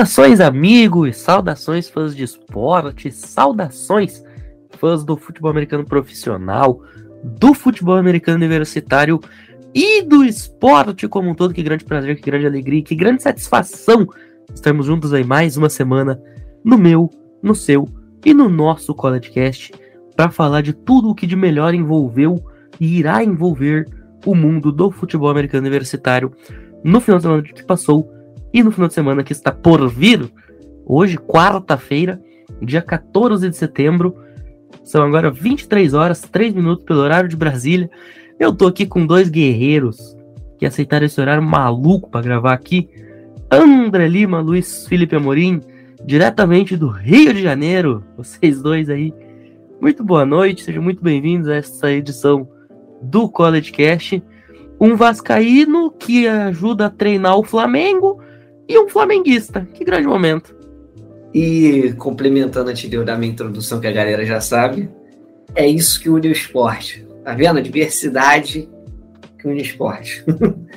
Saudações, amigos, saudações, fãs de esporte, saudações, fãs do futebol americano profissional, do futebol americano universitário e do esporte como um todo. Que grande prazer, que grande alegria, que grande satisfação estarmos juntos aí mais uma semana no meu, no seu e no nosso CollegeCast para falar de tudo o que de melhor envolveu e irá envolver o mundo do futebol americano universitário no final de semana que passou e no final de semana que está por vir. Hoje, quarta-feira, dia 14 de setembro, são agora 23 horas, 3 minutos pelo horário de Brasília. Eu tô aqui com dois guerreiros que aceitaram esse horário maluco para gravar aqui. André Lima, Luiz Felipe Amorim, diretamente do Rio de Janeiro. Vocês dois aí. Muito boa noite, sejam muito bem-vindos a essa edição do College Cast. Um vascaíno que ajuda a treinar o Flamengo e um flamenguista. Que grande momento. E complementando antes de eu minha introdução, que a galera já sabe, é isso que une o esporte. Tá vendo? A diversidade que une o esporte.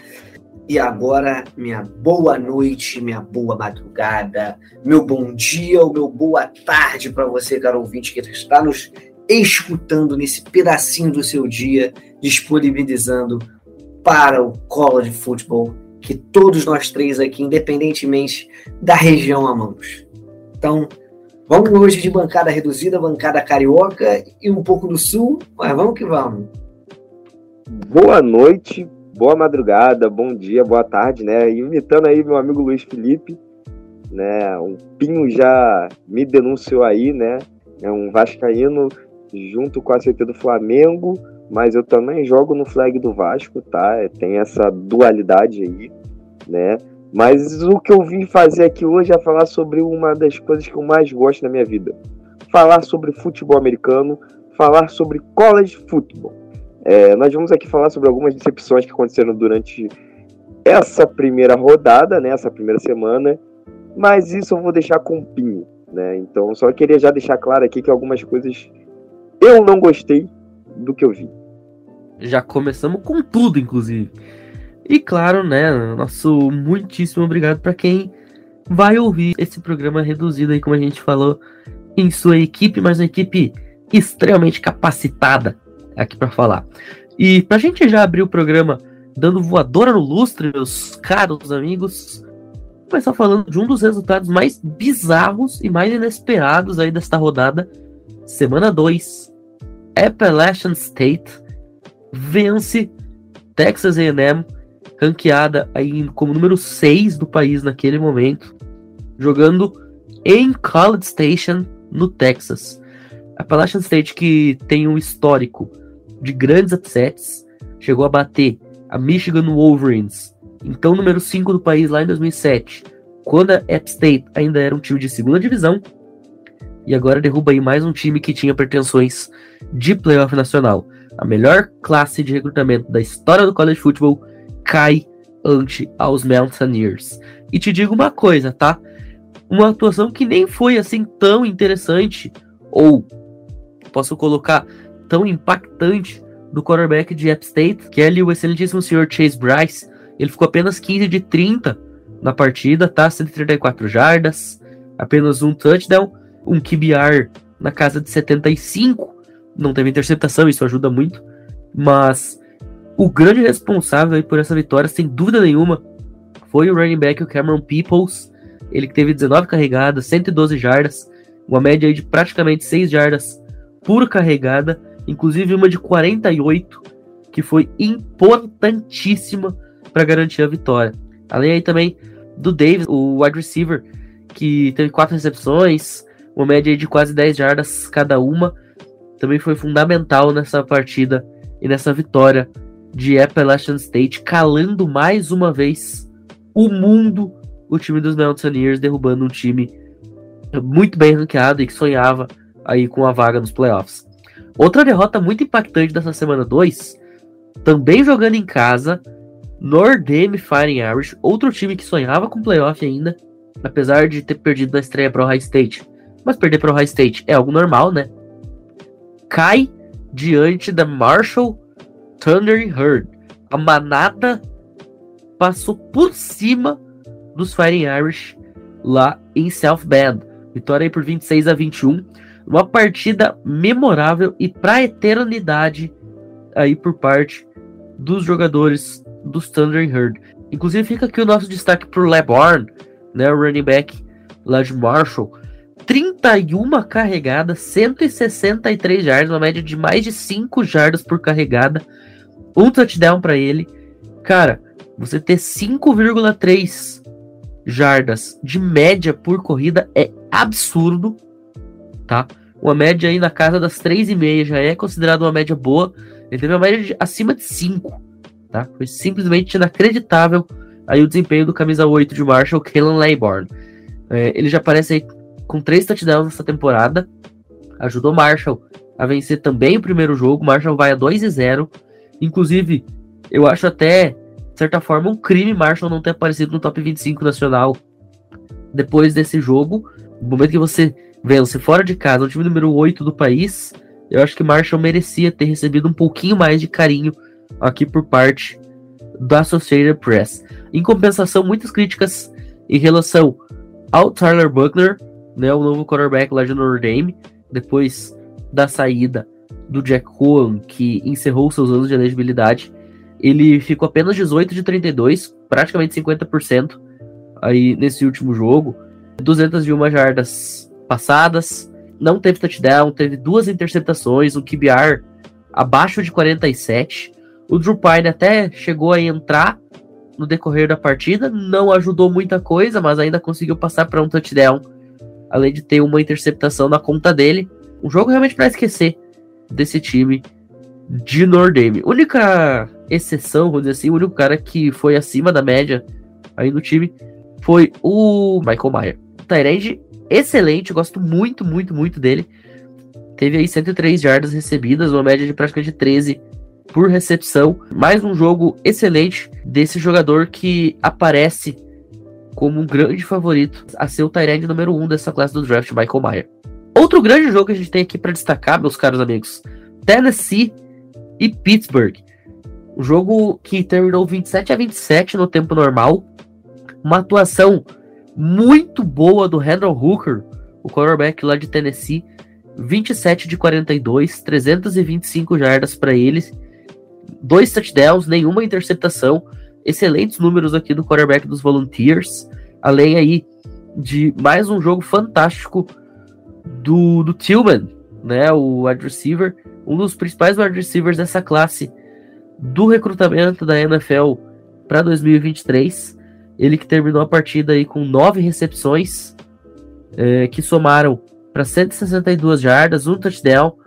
e agora, minha boa noite, minha boa madrugada, meu bom dia ou meu boa tarde para você, caro ouvinte, que está nos escutando nesse pedacinho do seu dia, disponibilizando para o college football que todos nós três aqui, independentemente da região, amamos. Então, vamos hoje de bancada reduzida, bancada carioca e um pouco do sul, mas vamos que vamos. Boa noite, boa madrugada, bom dia, boa tarde, né? Imitando aí meu amigo Luiz Felipe, né? Um Pinho já me denunciou aí, né? É um vascaíno junto com a CT do Flamengo, mas eu também jogo no flag do Vasco, tá? Tem essa dualidade aí, né? Mas o que eu vim fazer aqui hoje é falar sobre uma das coisas que eu mais gosto na minha vida. Falar sobre futebol americano, falar sobre college football. É, nós vamos aqui falar sobre algumas decepções que aconteceram durante essa primeira rodada, né, essa primeira semana, mas isso eu vou deixar com o pinho, né? Então, só queria já deixar claro aqui que algumas coisas eu não gostei do que eu vi. Já começamos com tudo, inclusive. E claro, né, nosso muitíssimo obrigado para quem vai ouvir esse programa reduzido aí, como a gente falou, em sua equipe, mas uma equipe extremamente capacitada aqui para falar. E pra gente já abrir o programa dando voadora no lustre, meus caros amigos, começar falando de um dos resultados mais bizarros e mais inesperados aí desta rodada, semana 2. Appalachian State vence Texas A&M ranqueada aí como número 6 do país naquele momento, jogando em College Station, no Texas. Appalachian State que tem um histórico de grandes upsets, chegou a bater a Michigan Wolverines, então número 5 do país lá em 2007, quando a App State ainda era um time de segunda divisão, e agora derruba aí mais um time que tinha pretensões de playoff nacional. A melhor classe de recrutamento da história do college football cai ante aos Mountaineers. E te digo uma coisa, tá? Uma atuação que nem foi assim tão interessante, ou posso colocar tão impactante do quarterback de App State, que é ali o excelentíssimo senhor Chase Bryce. Ele ficou apenas 15 de 30 na partida, tá? 134 jardas, apenas um touchdown, um QBR na casa de 75. Não teve interceptação, isso ajuda muito. Mas o grande responsável por essa vitória, sem dúvida nenhuma, foi o running back, o Cameron Peoples. Ele que teve 19 carregadas, 112 jardas, uma média de praticamente 6 jardas por carregada, inclusive uma de 48, que foi importantíssima para garantir a vitória. Além aí também do Davis, o wide receiver, que teve quatro recepções, uma média de quase 10 jardas cada uma, também foi fundamental nessa partida e nessa vitória de Appalachian State, calando mais uma vez o mundo, o time dos Mountaineers, derrubando um time muito bem ranqueado e que sonhava aí com a vaga nos playoffs. Outra derrota muito impactante dessa semana 2, também jogando em casa, Nordame Fighting Irish, outro time que sonhava com playoff ainda, apesar de ter perdido na estreia para o High State. Mas perder para o High State é algo normal, né? Cai diante da Marshall Thunder Herd. A manada passou por cima dos Fighting Irish lá em South Bend. Vitória aí por 26 a 21. Uma partida memorável e para eternidade aí por parte dos jogadores dos Thunder Herd. Inclusive fica aqui o nosso destaque pro LeBron, né, o running back lá de Marshall. 31 carregadas, 163 jardas, uma média de mais de 5 jardas por carregada. Um touchdown para ele. Cara, você ter 5,3 jardas de média por corrida é absurdo, tá? Uma média aí na casa das 3,5 já é considerada uma média boa. Ele teve uma média de acima de 5, tá? Foi simplesmente inacreditável aí o desempenho do camisa 8 de Marshall, Kalen Layborn. É, ele já aparece aí com 3 touchdowns nessa temporada. Ajudou Marshall a vencer também o primeiro jogo. Marshall vai a 2 e 0. Inclusive, eu acho até de certa forma, um crime Marshall não ter aparecido no top 25 nacional depois desse jogo. No momento que você vence fora de casa, o time número 8 do país, eu acho que Marshall merecia ter recebido um pouquinho mais de carinho aqui por parte da Associated Press. Em compensação, muitas críticas em relação ao Tyler Buckner, né, o novo quarterback lá de Notre Dame, depois da saída do Jack Cohen, que encerrou seus anos de elegibilidade ele ficou apenas 18 de 32, praticamente 50% aí nesse último jogo. 201 jardas passadas, não teve touchdown, teve duas interceptações, um QBR abaixo de 47. O Drew Pine até chegou a entrar no decorrer da partida, não ajudou muita coisa, mas ainda conseguiu passar para um touchdown, além de ter uma interceptação na conta dele. Um jogo realmente para esquecer desse time de Nordame. Única exceção, vou dizer assim, o único cara que foi acima da média aí no time foi o Michael Mayer. Tyrande excelente, gosto muito, muito, muito dele. Teve aí 103 jardas recebidas, uma média de praticamente 13 por recepção. Mais um jogo excelente desse jogador que aparece como um grande favorito a ser o Tyrande número 1 um dessa classe do draft, Michael Mayer. Outro grande jogo que a gente tem aqui para destacar, meus caros amigos, Tennessee e Pittsburgh. Um jogo que terminou 27 a 27 no tempo normal. Uma atuação muito boa do Randall Hooker, o quarterback lá de Tennessee. 27 de 42, 325 jardas para eles. Dois touchdowns, nenhuma interceptação. Excelentes números aqui do quarterback dos Volunteers. Além aí de mais um jogo fantástico do, do Tillman, né, o wide receiver, um dos principais wide receivers dessa classe do recrutamento da NFL para 2023. Ele que terminou a partida aí com nove recepções, é, que somaram para 162 jardas, um touchdown.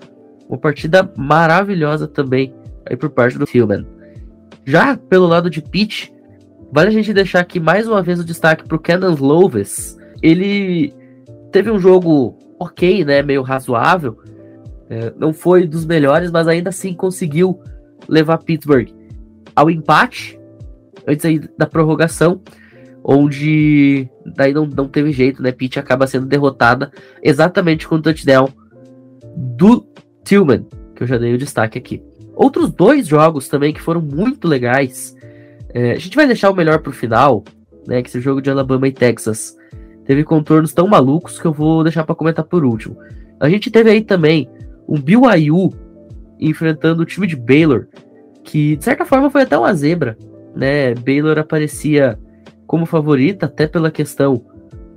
Uma partida maravilhosa também aí por parte do Tillman. Já pelo lado de Pitt, vale a gente deixar aqui mais uma vez o destaque para o Kenan Loves. Ele teve um jogo ok, né, meio razoável, é, não foi dos melhores, mas ainda assim conseguiu levar Pittsburgh ao empate antes aí da prorrogação, onde daí não, não teve jeito, né? Pitt acaba sendo derrotada exatamente com o touchdown do Tillman, que eu já dei o destaque aqui. Outros dois jogos também que foram muito legais. É, a gente vai deixar o melhor pro final, né? Que esse jogo de Alabama e Texas teve contornos tão malucos que eu vou deixar para comentar por último. A gente teve aí também um BYU enfrentando o time de Baylor, que de certa forma foi até uma zebra, né? Baylor aparecia como favorita até pela questão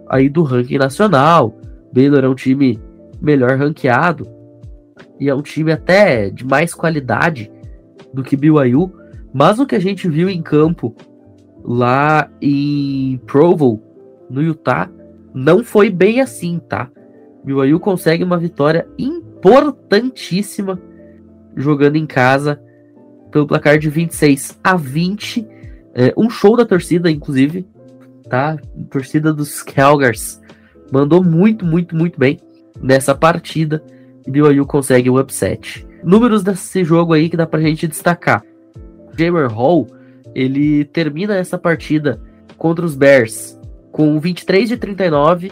aí do ranking nacional. Baylor é um time melhor ranqueado e é um time até de mais qualidade do que BYU, mas o que a gente viu em campo lá em Provo, no Utah, não foi bem assim, tá? BYU consegue uma vitória importantíssima jogando em casa pelo placar de 26 a 20. É, um show da torcida, inclusive, tá? Torcida dos Calgars mandou muito, muito, muito bem nessa partida. E BYU consegue o upset. Números desse jogo aí que dá pra gente destacar. Jamer Hall, ele termina essa partida contra os Bears com 23 de 39,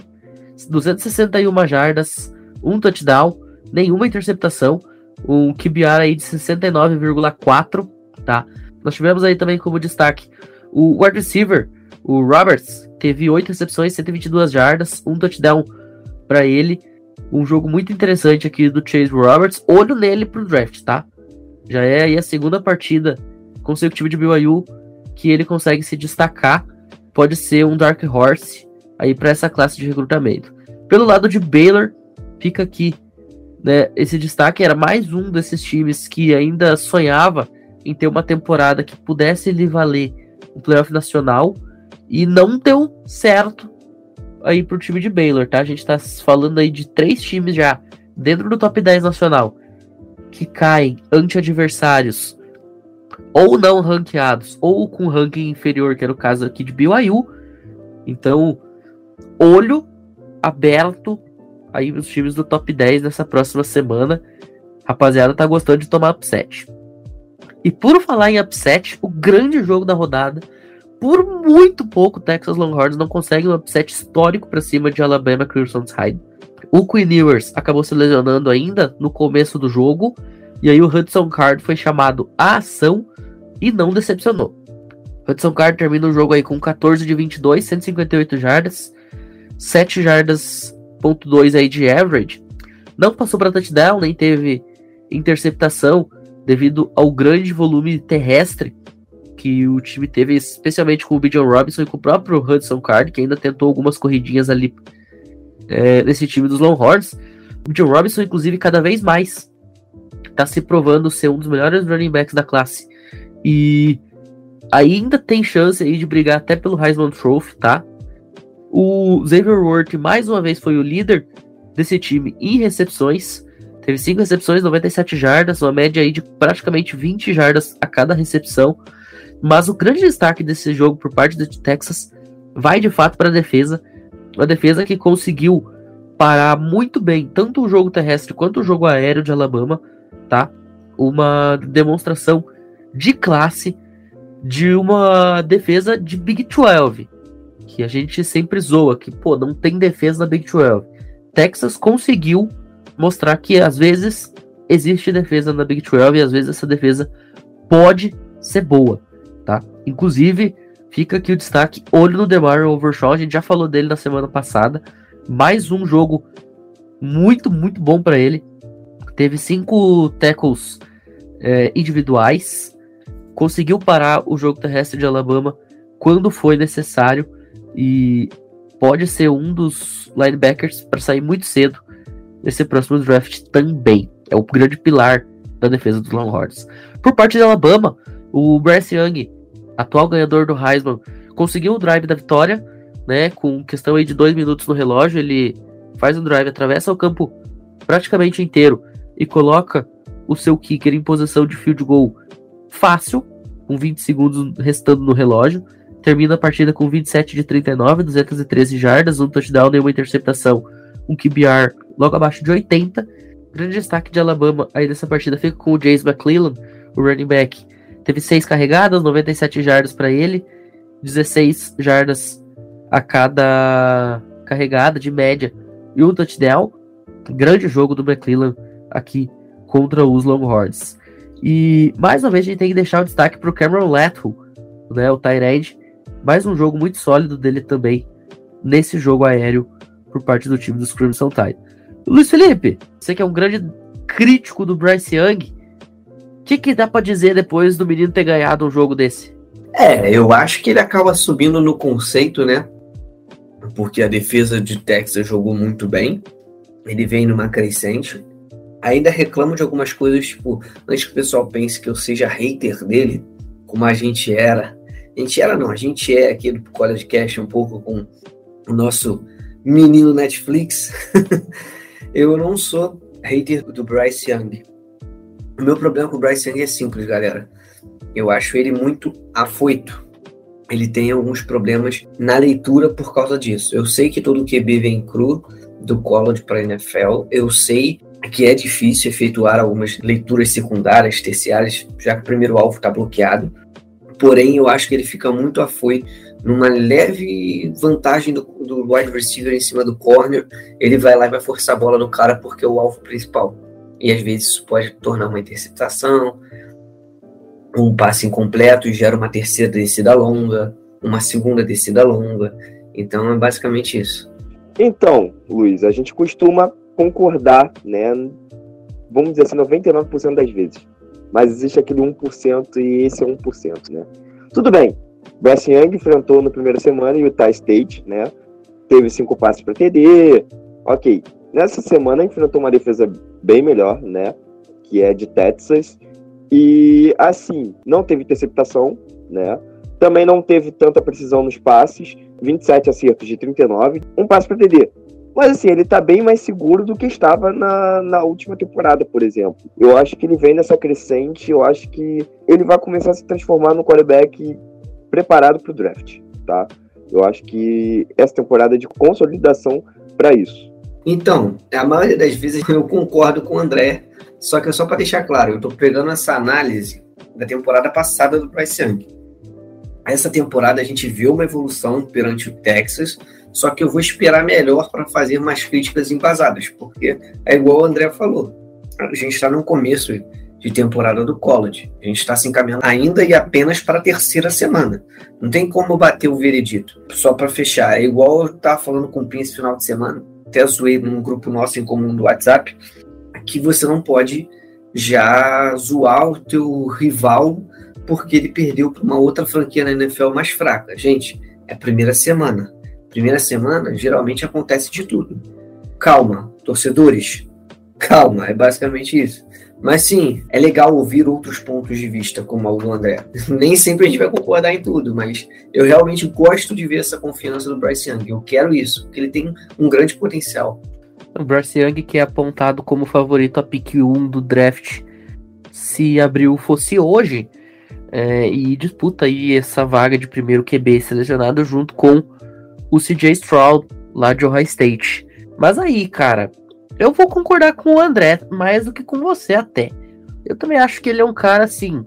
261 jardas, um touchdown, nenhuma interceptação, um QBR aí de 69,4, tá? Nós tivemos aí também como destaque o wide receiver, O Roberts teve 8 recepções, 122 jardas, um touchdown para ele. Um jogo muito interessante aqui do Chase Roberts. Olho nele pro draft, tá? Já é aí a segunda partida consecutiva de BYU que ele consegue se destacar. Pode ser um Dark Horse aí para essa classe de recrutamento. Pelo lado de Baylor, fica aqui né, esse destaque. Era mais um desses times que ainda sonhava em ter uma temporada que pudesse lhe valer um playoff nacional e não deu certo aí pro time de Baylor, tá? A gente tá falando aí de três times já dentro do top 10 nacional que caem ante adversários ou não ranqueados ou com ranking inferior, que era o caso aqui de BYU. Então, olho aberto aí os times do top 10 nessa próxima semana. Rapaziada, tá gostando de tomar upset. E por falar em upset, o grande jogo da rodada por muito pouco, Texas Longhorns não consegue um upset histórico para cima de Alabama Crimson Tide. O Queen Ewers acabou se lesionando ainda no começo do jogo, e aí o Hudson Card foi chamado à ação e não decepcionou. Hudson Card termina o jogo aí com 14 de 22, 158 jardas, 7 jardas ponto .2 aí de average. Não passou para touchdown, nem teve interceptação devido ao grande volume terrestre que o time teve, especialmente com o Bijan Robinson e com o próprio Hudson Card, que ainda tentou algumas corridinhas ali é, nesse time dos Longhorns. O Bijan Robinson, inclusive, cada vez mais está se provando ser um dos melhores running backs da classe. E ainda tem chance aí de brigar até pelo Heisman Trophy, tá? O Xavier Worth, mais uma vez, foi o líder desse time em recepções. Teve 5 recepções, 97 jardas, uma média aí de praticamente 20 jardas a cada recepção. Mas o grande destaque desse jogo por parte do Texas vai de fato para a defesa. Uma defesa que conseguiu parar muito bem tanto o jogo terrestre quanto o jogo aéreo de Alabama, tá? Uma demonstração de classe de uma defesa de Big 12, que a gente sempre zoa que, pô, não tem defesa na Big 12. Texas conseguiu mostrar que às vezes existe defesa na Big 12 e às vezes essa defesa pode ser boa tá? Inclusive, fica aqui o destaque, olho no DeMar Overshaw, a gente já falou dele na semana passada, mais um jogo muito, muito bom para ele. Teve cinco tackles é, individuais, conseguiu parar o jogo terrestre de Alabama quando foi necessário e pode ser um dos linebackers para sair muito cedo nesse próximo draft também. É o grande pilar da defesa dos Longhorns. Por parte de Alabama, o Bryce Young atual ganhador do Heisman, conseguiu o drive da vitória, né? Com questão aí de dois minutos no relógio, ele faz um drive, atravessa o campo praticamente inteiro e coloca o seu kicker em posição de field goal fácil, com 20 segundos restando no relógio. Termina a partida com 27 de 39, 213 jardas, um touchdown e uma interceptação, um QBR logo abaixo de 80. Grande destaque de Alabama aí nessa partida fica com o Jace McClellan, o running back, Teve seis carregadas, 97 jardas para ele, 16 jardas a cada carregada de média e um touchdown. Grande jogo do McClellan aqui contra os Longhorns. E mais uma vez a gente tem que deixar o destaque para o Cameron Latham, né, o Tyrande. Mais um jogo muito sólido dele também nesse jogo aéreo por parte do time dos Crimson Tide. Luiz Felipe, você que é um grande crítico do Bryce Young, que, que dá para dizer depois do menino ter ganhado um jogo desse? É, eu acho que ele acaba subindo no conceito, né? Porque a defesa de Texas jogou muito bem. Ele vem numa crescente. Ainda reclamo de algumas coisas, tipo, antes que o pessoal pense que eu seja hater dele, como a gente era. A gente era, não, a gente é aqui do College Cash um pouco com o nosso menino Netflix. eu não sou hater do Bryce Young o meu problema com o Bryce Young é simples, galera. Eu acho ele muito afoito. Ele tem alguns problemas na leitura por causa disso. Eu sei que todo QB vem cru do college para NFL. Eu sei que é difícil efetuar algumas leituras secundárias, terciárias, já que o primeiro alvo está bloqueado. Porém, eu acho que ele fica muito afoito numa leve vantagem do, do wide receiver em cima do corner. Ele vai lá e vai forçar a bola no cara porque é o alvo principal e às vezes isso pode tornar uma interceptação, um passe incompleto gera uma terceira descida longa, uma segunda descida longa. Então é basicamente isso. Então, Luiz, a gente costuma concordar, né? Vamos dizer assim, 99% das vezes. Mas existe aquele 1% e esse é 1%, né? Tudo bem. Bryce Young enfrentou na primeira semana o Utah State, né? Teve cinco passes para TD. Ok. Nessa semana enfrentou uma defesa bem melhor, né? Que é de Texas. E assim, não teve interceptação, né? Também não teve tanta precisão nos passes, 27 acertos de 39, um passe para TD. Mas assim, ele tá bem mais seguro do que estava na, na última temporada, por exemplo. Eu acho que ele vem nessa crescente, eu acho que ele vai começar a se transformar no quarterback preparado para o draft, tá? Eu acho que essa temporada é de consolidação para isso. Então, a maioria das vezes eu concordo com o André, só que só para deixar claro, eu estou pegando essa análise da temporada passada do Bryce Young. Essa temporada a gente viu uma evolução perante o Texas, só que eu vou esperar melhor para fazer mais críticas embasadas, porque é igual o André falou. A gente está no começo de temporada do college. A gente está se encaminhando ainda e apenas para a terceira semana. Não tem como bater o veredito. Só para fechar, é igual eu estava falando com o Prince final de semana, até zoei num grupo nosso em comum do WhatsApp, que você não pode já zoar o teu rival porque ele perdeu para uma outra franquia na NFL mais fraca. Gente, é primeira semana. Primeira semana, geralmente acontece de tudo. Calma, torcedores. Calma, é basicamente isso. Mas sim, é legal ouvir outros pontos de vista, como o do André. Nem sempre a gente vai concordar em tudo, mas eu realmente gosto de ver essa confiança do Bryce Young. Eu quero isso, porque ele tem um grande potencial. O Bryce Young, que é apontado como favorito a pick 1 do draft, se abriu fosse hoje, é, e disputa aí essa vaga de primeiro QB selecionado junto com o CJ Stroud, lá de Ohio State. Mas aí, cara, eu vou concordar com o André mais do que com você até. Eu também acho que ele é um cara assim.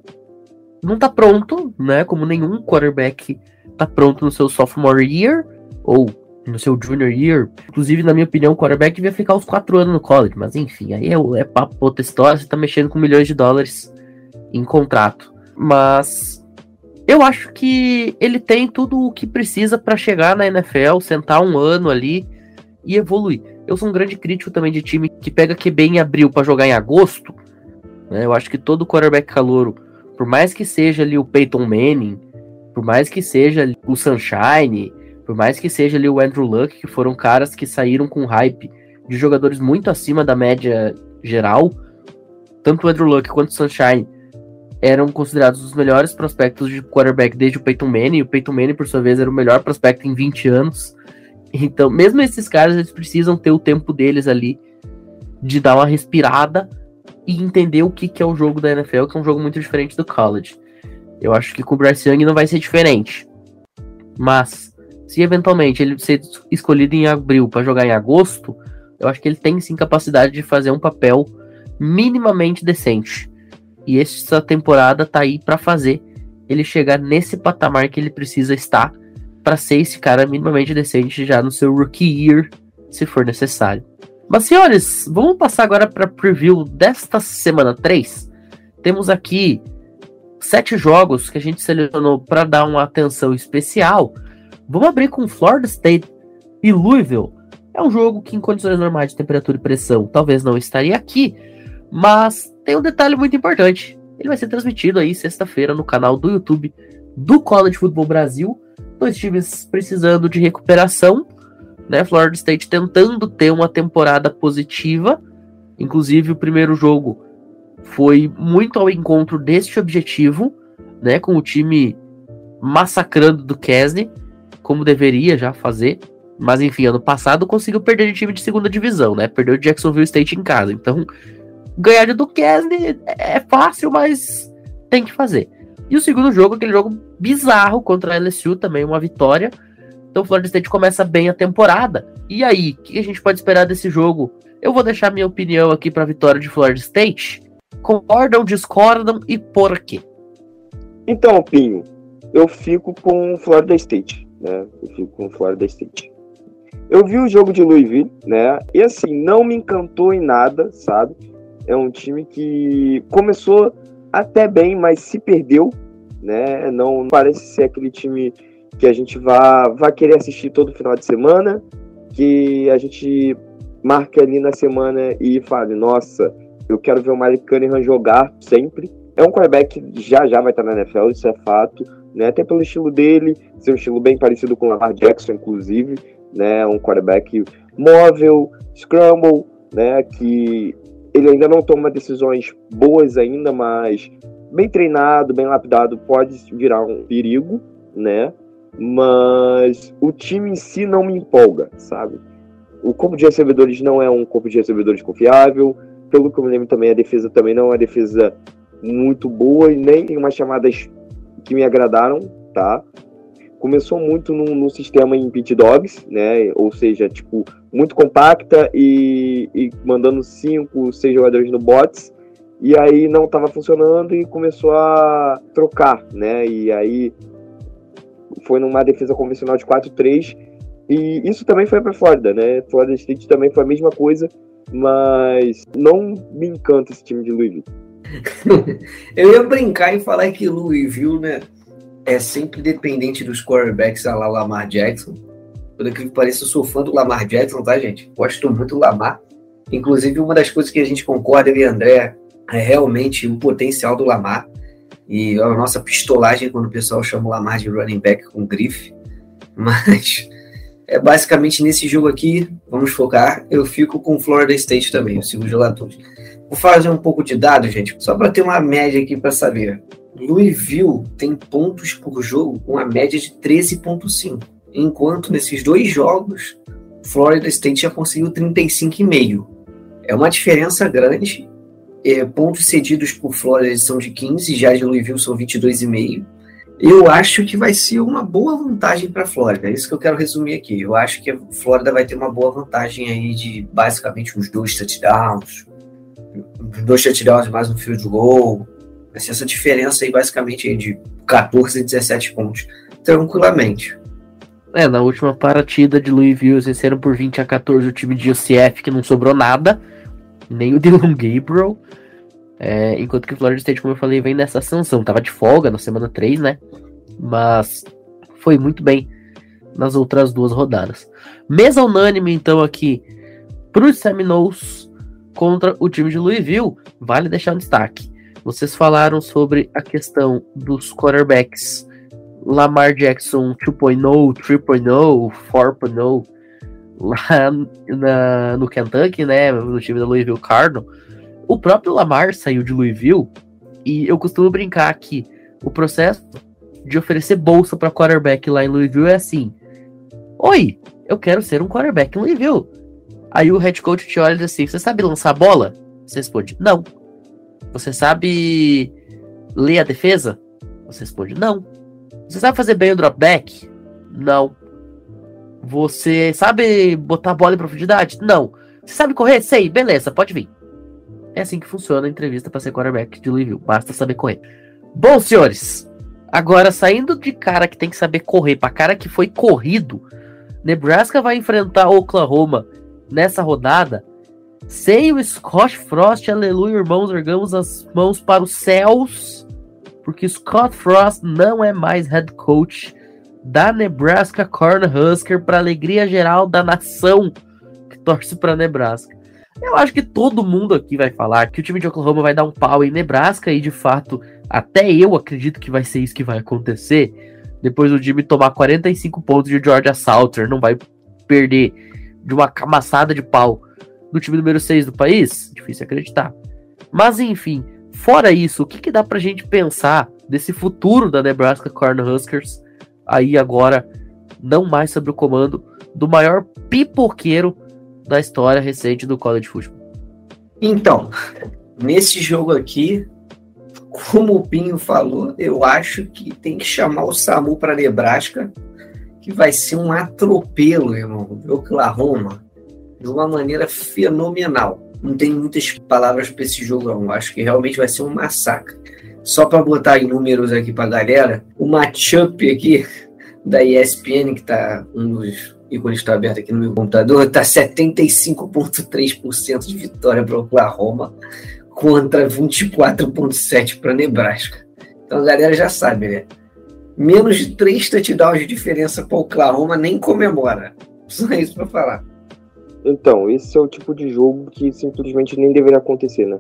Não tá pronto, né? Como nenhum quarterback tá pronto no seu sophomore year ou no seu junior year. Inclusive, na minha opinião, o quarterback devia ficar uns 4 anos no college. Mas enfim, aí é, é papo outra história. Você tá mexendo com milhões de dólares em contrato. Mas eu acho que ele tem tudo o que precisa para chegar na NFL, sentar um ano ali e evoluir. Eu sou um grande crítico também de time que pega QB em abril para jogar em agosto. Né? Eu acho que todo quarterback calouro, por mais que seja ali o Peyton Manning, por mais que seja o Sunshine, por mais que seja ali o Andrew Luck, que foram caras que saíram com hype de jogadores muito acima da média geral, tanto o Andrew Luck quanto o Sunshine eram considerados os melhores prospectos de quarterback desde o Peyton Manning, e o Peyton Manning, por sua vez, era o melhor prospecto em 20 anos. Então, mesmo esses caras, eles precisam ter o tempo deles ali de dar uma respirada e entender o que, que é o jogo da NFL, que é um jogo muito diferente do college. Eu acho que com o Bryce Young não vai ser diferente. Mas, se eventualmente ele ser escolhido em abril para jogar em agosto, eu acho que ele tem sim capacidade de fazer um papel minimamente decente. E essa temporada tá aí para fazer ele chegar nesse patamar que ele precisa estar para ser esse cara minimamente decente já no seu rookie year, se for necessário. Mas senhores, vamos passar agora para preview desta semana 3. Temos aqui sete jogos que a gente selecionou para dar uma atenção especial. Vamos abrir com Florida State e Louisville. É um jogo que em condições normais de temperatura e pressão talvez não estaria aqui, mas tem um detalhe muito importante. Ele vai ser transmitido aí sexta-feira no canal do YouTube do College Football Brasil dois times precisando de recuperação, né? Florida State tentando ter uma temporada positiva. Inclusive, o primeiro jogo foi muito ao encontro deste objetivo, né? Com o time massacrando do Kesney, como deveria já fazer. Mas enfim, ano passado conseguiu perder de time de segunda divisão, né? Perdeu de Jacksonville State em casa. Então, ganhar de Duquesne é fácil, mas tem que fazer. E o segundo jogo, aquele jogo bizarro contra a LSU, também uma vitória. Então o Florida State começa bem a temporada. E aí, o que a gente pode esperar desse jogo? Eu vou deixar minha opinião aqui para a vitória de Florida State. Concordam, discordam e por quê? Então, Pinho, eu fico com Florida State, né? Eu fico com Florida State. Eu vi o jogo de Louisville, né? E assim, não me encantou em nada, sabe? É um time que começou até bem, mas se perdeu, né? Não parece ser aquele time que a gente vá, vá querer assistir todo final de semana, que a gente marque ali na semana e fale, nossa, eu quero ver o Malik Cunningham jogar sempre. É um quarterback que já já vai estar na NFL, isso é fato, né? Até pelo estilo dele, ser um estilo bem parecido com o Lamar Jackson, inclusive, né? Um quarterback móvel, scramble, né? Que ele ainda não toma decisões boas ainda, mas bem treinado, bem lapidado, pode virar um perigo, né? Mas o time em si não me empolga, sabe? O corpo de recebedores não é um corpo de recebedores confiável. Pelo que eu me lembro também, a defesa também não é uma defesa muito boa e nem tem umas chamadas que me agradaram, tá? Começou muito no sistema em pit dogs, né? Ou seja, tipo, muito compacta e, e mandando cinco, seis jogadores no bots. E aí não estava funcionando e começou a trocar, né? E aí foi numa defesa convencional de 4-3. E isso também foi para Flórida, né? Florida State também foi a mesma coisa, mas não me encanta esse time de Louisville. Eu ia brincar e falar que Louisville, né, é sempre dependente dos quarterbacks a la Lamar Jackson. Por aquilo que pareça, eu sou fã do Lamar Jackson, tá, gente? Gosto muito do Lamar. Inclusive, uma das coisas que a gente concorda, eu e André, é realmente o potencial do Lamar. E a nossa pistolagem quando o pessoal chama o Lamar de running back com grife. Mas é basicamente nesse jogo aqui, vamos focar. Eu fico com Florida State também, eu sigo os. Vou fazer um pouco de dados, gente, só para ter uma média aqui para saber. Louisville tem pontos por jogo com a média de 13,5, enquanto nesses dois jogos, Florida State já conseguiu 35,5. É uma diferença grande. É, pontos cedidos por Florida são de 15, já de Louisville são 22,5. Eu acho que vai ser uma boa vantagem para a Flórida. É isso que eu quero resumir aqui. Eu acho que a Flórida vai ter uma boa vantagem aí de basicamente uns dois touchdowns, dois touchdowns mais um field goal. Ser essa diferença aí, basicamente, de 14 e 17 pontos, tranquilamente. É, na última partida de Louisville, venceram por 20 a 14 o time de UCF, que não sobrou nada, nem o Dylan Gabriel. É, enquanto que o Florida State, como eu falei, vem nessa ascensão. Tava de folga na semana 3, né? Mas foi muito bem nas outras duas rodadas. Mesa unânime, então, aqui para os Seminoles contra o time de Louisville, vale deixar um destaque. Vocês falaram sobre a questão dos quarterbacks Lamar Jackson 2.0, 3.0, 4.0 lá na, no Kentucky, né, no time da Louisville Cardinal. O próprio Lamar saiu de Louisville e eu costumo brincar que o processo de oferecer bolsa para quarterback lá em Louisville é assim: Oi, eu quero ser um quarterback em Louisville. Aí o head coach te olha e diz assim: Você sabe lançar bola? Você responde: Não. Você sabe ler a defesa? Você responde: Não. Você sabe fazer bem o drop back? Não. Você sabe botar bola em profundidade? Não. Você sabe correr? Sei, beleza, pode vir. É assim que funciona a entrevista para ser quarterback de Louisville. Basta saber correr. Bom, senhores, agora saindo de cara que tem que saber correr para cara que foi corrido, Nebraska vai enfrentar Oklahoma nessa rodada, sem o Scott Frost, aleluia, irmãos, ergamos as mãos para os céus, porque Scott Frost não é mais head coach da Nebraska Cornhusker para alegria geral da nação que torce para Nebraska. Eu acho que todo mundo aqui vai falar que o time de Oklahoma vai dar um pau em Nebraska e de fato, até eu acredito que vai ser isso que vai acontecer. Depois do Jimmy tomar 45 pontos de Georgia Salter, não vai perder de uma camaçada de pau do time número 6 do país? Difícil acreditar. Mas enfim, fora isso, o que, que dá pra gente pensar desse futuro da Nebraska Cornhuskers aí agora, não mais sob o comando do maior pipoqueiro da história recente do college football? Então, nesse jogo aqui, como o Pinho falou, eu acho que tem que chamar o Samu para Nebraska que vai ser um atropelo, irmão, do Oklahoma, de uma maneira fenomenal. Não tem muitas palavras para esse jogo, não. Acho que realmente vai ser um massacre. Só para botar em números aqui para galera, o matchup aqui da ESPN, que tá um dos ícones está aberto aqui no meu computador, tá 75,3% de vitória para Oklahoma contra 24,7% para Nebraska. Então a galera já sabe, né? menos de três touchdowns de diferença para Oklahoma, nem comemora. Só isso para falar. Então, esse é o tipo de jogo que simplesmente nem deveria acontecer, né?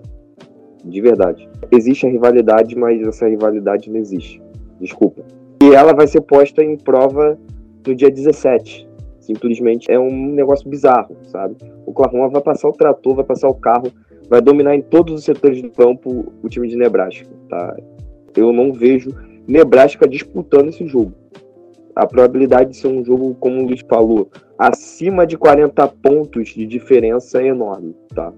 De verdade. Existe a rivalidade, mas essa rivalidade não existe. Desculpa. E ela vai ser posta em prova no dia 17. Simplesmente é um negócio bizarro, sabe? O Oklahoma vai passar o trator, vai passar o carro, vai dominar em todos os setores do campo o time de Nebraska, tá? Eu não vejo Nebraska disputando esse jogo. A probabilidade de ser um jogo, como o Luiz falou, acima de 40 pontos de diferença é enorme, tá?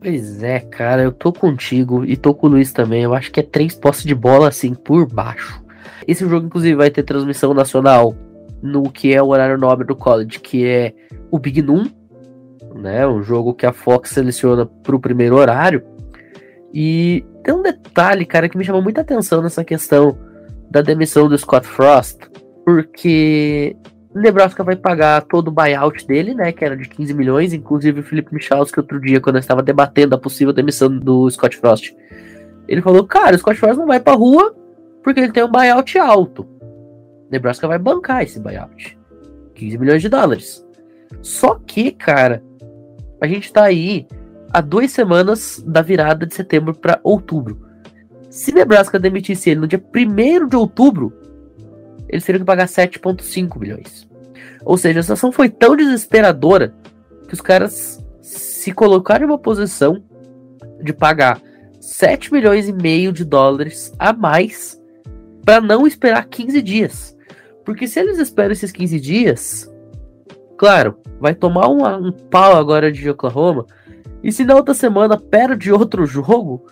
Pois é, cara, eu tô contigo e tô com o Luiz também. Eu acho que é três postes de bola assim por baixo. Esse jogo, inclusive, vai ter transmissão nacional no que é o horário nobre do college, que é o Big Noon, né? Um jogo que a Fox seleciona pro primeiro horário. E tem um detalhe, cara, que me chamou muita atenção nessa questão da demissão do Scott Frost, porque Nebraska vai pagar todo o buyout dele, né, que era de 15 milhões, inclusive o Felipe Michalski outro dia, quando eu estava debatendo a possível demissão do Scott Frost, ele falou, cara, o Scott Frost não vai pra rua porque ele tem um buyout alto. Nebraska vai bancar esse buyout. 15 milhões de dólares. Só que, cara, a gente tá aí há duas semanas da virada de setembro para outubro. Se Nebraska demitisse ele no dia 1 de outubro, eles teriam que pagar 7,5 milhões. Ou seja, a situação foi tão desesperadora que os caras se colocaram em uma posição de pagar 7 milhões e meio de dólares a mais para não esperar 15 dias. Porque se eles esperam esses 15 dias, claro, vai tomar um, um pau agora de Oklahoma. E se na outra semana perde outro jogo,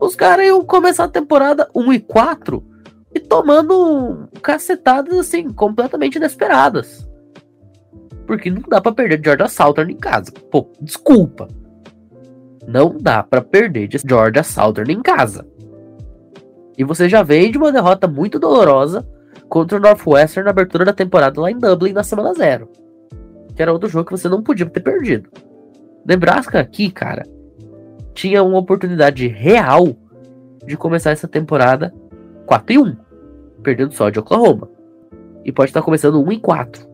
os caras iam começar a temporada 1 e 4 e tomando cacetadas assim, completamente inesperadas. Porque não dá para perder de Georgia Southern em casa. Pô, desculpa. Não dá para perder de Georgia Southern em casa. E você já veio de uma derrota muito dolorosa contra o Northwestern na abertura da temporada lá em Dublin na semana zero. Que era outro jogo que você não podia ter perdido. Nebraska aqui, cara, tinha uma oportunidade real de começar essa temporada 4 e 1, perdendo só de Oklahoma. E pode estar começando 1 e 4.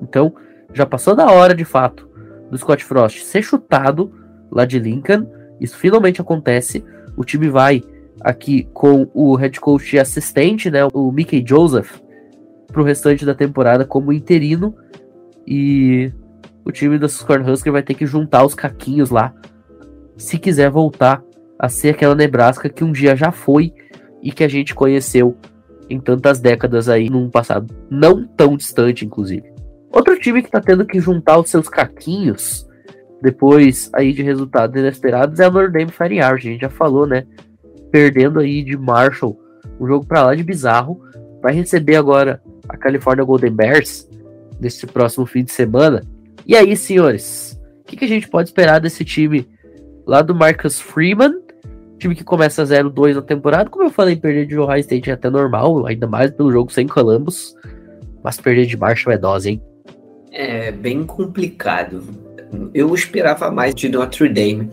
Então, já passou da hora de fato do Scott Frost ser chutado lá de Lincoln. Isso finalmente acontece. O time vai aqui com o head coach assistente, né, o Mickey Joseph, para o restante da temporada como interino. E o time do Cornhusker vai ter que juntar os caquinhos lá se quiser voltar a ser aquela Nebraska que um dia já foi e que a gente conheceu em tantas décadas aí num passado não tão distante, inclusive. Outro time que tá tendo que juntar os seus caquinhos depois aí de resultados inesperados é o Notre Dame Irish. A gente já falou, né? Perdendo aí de Marshall, um jogo para lá de bizarro. Vai receber agora a California Golden Bears nesse próximo fim de semana. E aí, senhores, o que, que a gente pode esperar desse time lá do Marcus Freeman, time que começa 0-2 na temporada. Como eu falei, perder de Ohio State é até normal, ainda mais pelo jogo sem Columbus. Mas perder de Marshall é dose, hein? É bem complicado. Eu esperava mais de Notre Dame,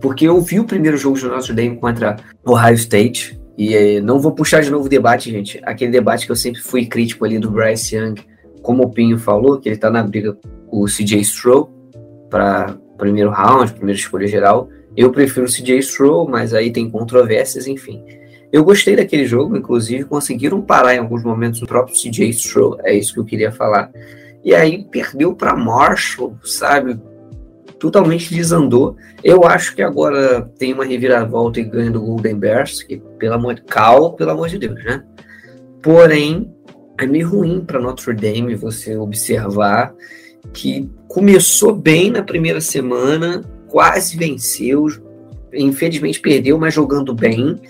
porque eu vi o primeiro jogo de Notre Dame contra Ohio State. E eh, não vou puxar de novo o debate, gente. Aquele debate que eu sempre fui crítico ali do Bryce Young, como o Pinho falou, que ele tá na briga com o CJ Stroh para primeiro round, primeira escolha geral. Eu prefiro o CJ Stroll, mas aí tem controvérsias, enfim. Eu gostei daquele jogo, inclusive conseguiram parar em alguns momentos o próprio CJ Stroll, é isso que eu queria falar. E aí perdeu para Marshall, sabe? Totalmente desandou. Eu acho que agora tem uma reviravolta e ganha do Golden Bears, que pelo amor de cal, pelo amor de Deus, né? Porém, é meio ruim para Notre Dame você observar que começou bem na primeira semana, quase venceu, infelizmente perdeu, mas jogando bem,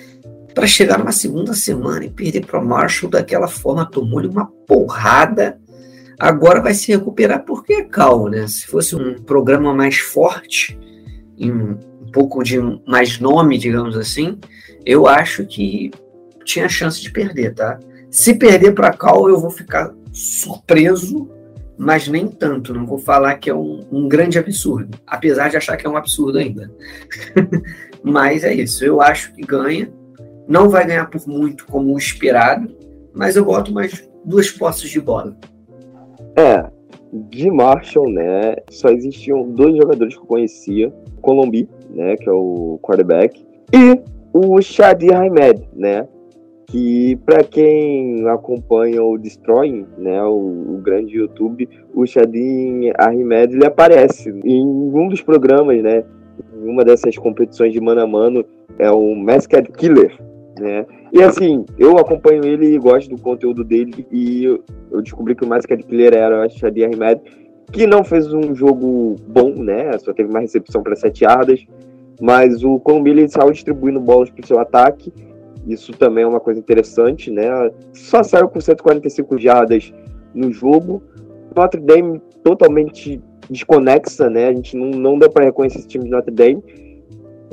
para chegar numa segunda semana e perder para Marshall daquela forma, tomou-lhe uma porrada. Agora vai se recuperar porque é calmo, né? Se fosse um programa mais forte, um pouco de mais nome, digamos assim, eu acho que tinha chance de perder, tá? Se perder para Cal, eu vou ficar surpreso mas nem tanto. Não vou falar que é um, um grande absurdo, apesar de achar que é um absurdo ainda. mas é isso. Eu acho que ganha. Não vai ganhar por muito como o esperado, mas eu boto mais duas posses de bola. É, de Marshall, né, só existiam dois jogadores que eu conhecia, Colombi, né, que é o quarterback, e o Shadi Ahmed, né, que para quem acompanha o Destroying, né, o, o, grande YouTube, o Shadi Ahmed, ele aparece em um dos programas, né, em uma dessas competições de mano a mano, é o Masked Killer, né, e assim, eu acompanho ele e gosto do conteúdo dele. E eu, descobri que o mais Killer era o Shadia Ahmed, que não fez um jogo bom, né? Só teve uma recepção para sete yardas. Mas o Colombo ele saiu distribuindo bolas para o seu ataque. Isso também é uma coisa interessante, né? Só saiu com 145 jardas no jogo. Notre Dame totalmente desconexa, né? A gente não, não deu para reconhecer esse time de Notre Dame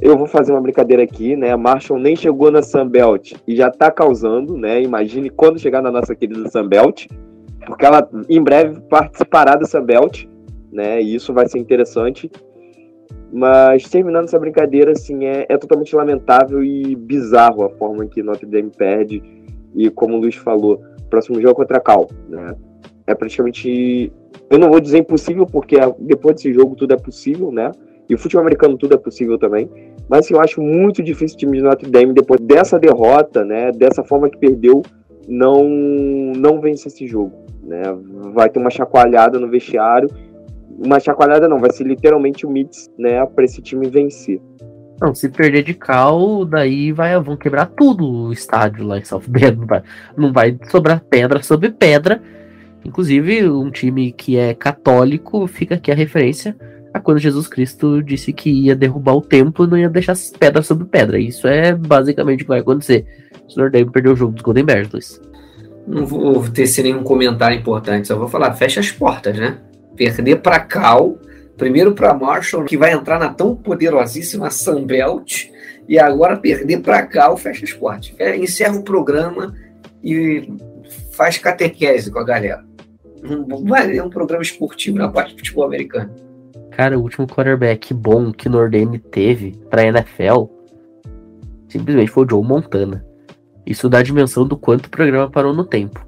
eu vou fazer uma brincadeira aqui, né? A Marshall nem chegou na Sunbelt e já tá causando, né? Imagine quando chegar na nossa querida Sunbelt, porque ela em breve participará da Sunbelt, né? E isso vai ser interessante. Mas terminando essa brincadeira, assim, é, é totalmente lamentável e bizarro a forma que Notre Dame perde. E como o Luiz falou, próximo jogo é contra a Cal, né? É praticamente. Eu não vou dizer impossível, porque depois desse jogo tudo é possível, né? E o futebol americano tudo é possível também. Mas assim, eu acho muito difícil o time de Notre Dame, depois dessa derrota, né, dessa forma que perdeu, não, não vencer esse jogo. Né? Vai ter uma chacoalhada no vestiário. Uma chacoalhada não, vai ser literalmente o um mix né, para esse time vencer. Não, se perder de cal, daí vai, vão quebrar tudo o estádio lá em South Bend. Não vai, não vai sobrar pedra sobre pedra. Inclusive, um time que é católico, fica aqui a referência a quando Jesus Cristo disse que ia derrubar o templo e não ia deixar pedra sobre pedra. Isso é basicamente o que vai acontecer. O Senhor Dave perdeu o jogo dos Golden Bears, Luiz. Não vou ter nenhum comentário importante, só vou falar, fecha as portas, né? Perder para Cal, primeiro para Marshall, que vai entrar na tão poderosíssima Sunbelt, e agora perder para Cal, fecha as portas. É, encerra o programa e faz catequese com a galera. Vai é um programa esportivo na parte de futebol americano. Cara, o último quarterback bom que Nordane teve pra NFL simplesmente foi o Joe Montana. Isso dá a dimensão do quanto o programa parou no tempo.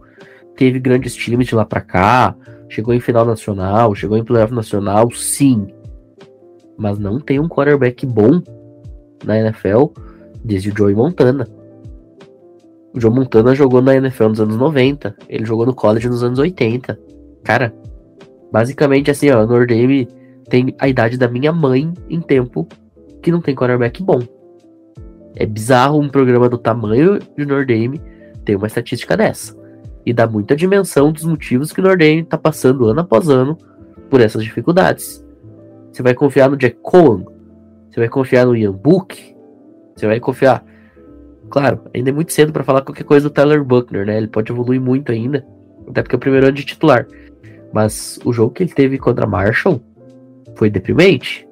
Teve grandes times de lá pra cá, chegou em final nacional, chegou em playoff nacional, sim. Mas não tem um quarterback bom na NFL desde o Joey Montana. O Joe Montana jogou na NFL nos anos 90, ele jogou no college nos anos 80. Cara, basicamente assim, ó, Nordame tem a idade da minha mãe em tempo que não tem quarterback bom. É bizarro um programa do tamanho de Nordame ter uma estatística dessa. E dá muita dimensão dos motivos que o Nordame tá passando ano após ano por essas dificuldades. Você vai confiar no Jack Cohen? Você vai confiar no Ian Book? Você vai confiar. Claro, ainda é muito cedo para falar qualquer coisa do Tyler Buckner, né? Ele pode evoluir muito ainda. Até porque é o primeiro ano de titular. Mas o jogo que ele teve contra Marshall foi deprimente.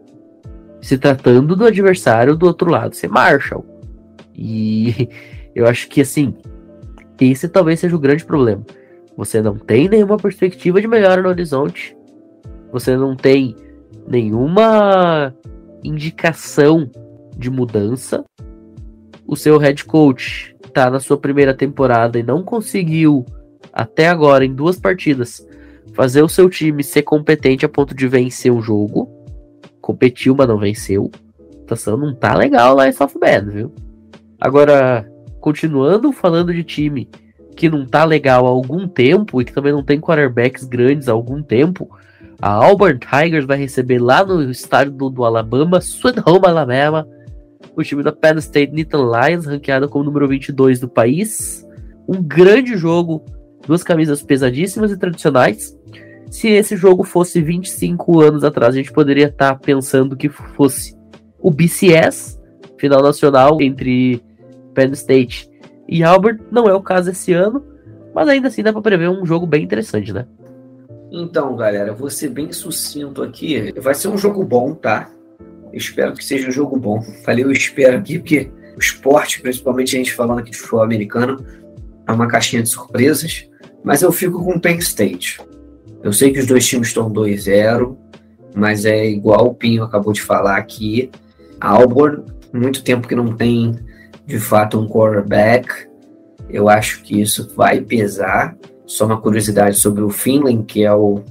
Se tratando do adversário do outro lado ser Marshall. E eu acho que assim, esse talvez seja o grande problema. Você não tem nenhuma perspectiva de melhora no horizonte. Você não tem nenhuma indicação de mudança. O seu head coach está na sua primeira temporada e não conseguiu até agora em duas partidas fazer o seu time ser competente a ponto de vencer um jogo. Competiu, mas não venceu. A situação não tá legal lá em South Bend, viu? Agora, continuando falando de time que não tá legal há algum tempo e que também não tem quarterbacks grandes há algum tempo, a Auburn Tigers vai receber lá no estádio do, do Alabama, Sweet Home Alabama, o time da Penn State Nittany Lions, ranqueado como número 22 do país. Um grande jogo, duas camisas pesadíssimas e tradicionais. Se esse jogo fosse 25 anos atrás, a gente poderia estar tá pensando que fosse o BCS, final nacional entre Penn State e Albert. Não é o caso esse ano, mas ainda assim dá para prever um jogo bem interessante, né? Então, galera, vou ser bem sucinto aqui. Vai ser um jogo bom, tá? espero que seja um jogo bom. Falei, eu espero aqui, porque o esporte, principalmente a gente falando aqui de futebol americano, é uma caixinha de surpresas. Mas eu fico com o Penn State. Eu sei que os dois times estão 2-0, mas é igual o Pinho acabou de falar aqui. A Auburn, muito tempo que não tem de fato um quarterback. Eu acho que isso vai pesar. Só uma curiosidade sobre o Finlay, que é o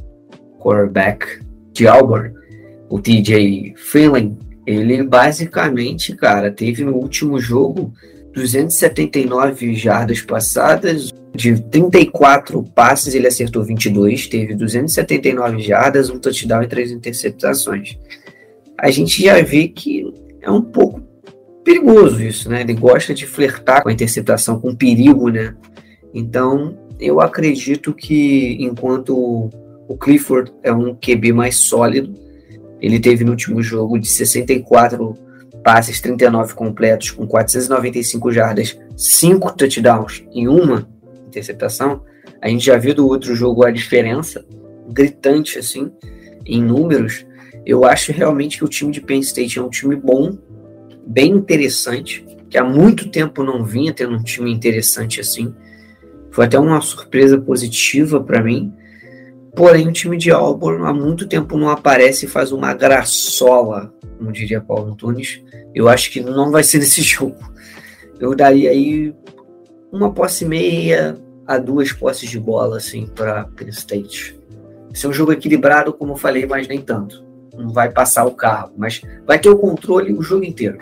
quarterback de Auburn, o TJ Finlay, ele basicamente, cara, teve no último jogo 279 jardas passadas, de 34 passes ele acertou 22, teve 279 jardas, um touchdown e três interceptações. A gente já vê que é um pouco perigoso isso, né? Ele gosta de flertar com a interceptação, com perigo, né? Então, eu acredito que enquanto o Clifford é um QB mais sólido, ele teve no último jogo de 64 passes, 39 completos, com 495 jardas, 5 touchdowns e uma interceptação. A gente já viu do outro jogo a diferença, gritante assim, em números. Eu acho realmente que o time de Penn State é um time bom, bem interessante, que há muito tempo não vinha tendo um time interessante assim. Foi até uma surpresa positiva para mim. Porém, o time de Auburn há muito tempo não aparece e faz uma graçola, como diria Paulo Antunes. Eu acho que não vai ser nesse jogo. Eu daria aí uma posse meia a duas posses de bola, assim, para Penn State. Esse é um jogo equilibrado, como eu falei, mas nem tanto. Não vai passar o carro, mas vai ter o controle o jogo inteiro.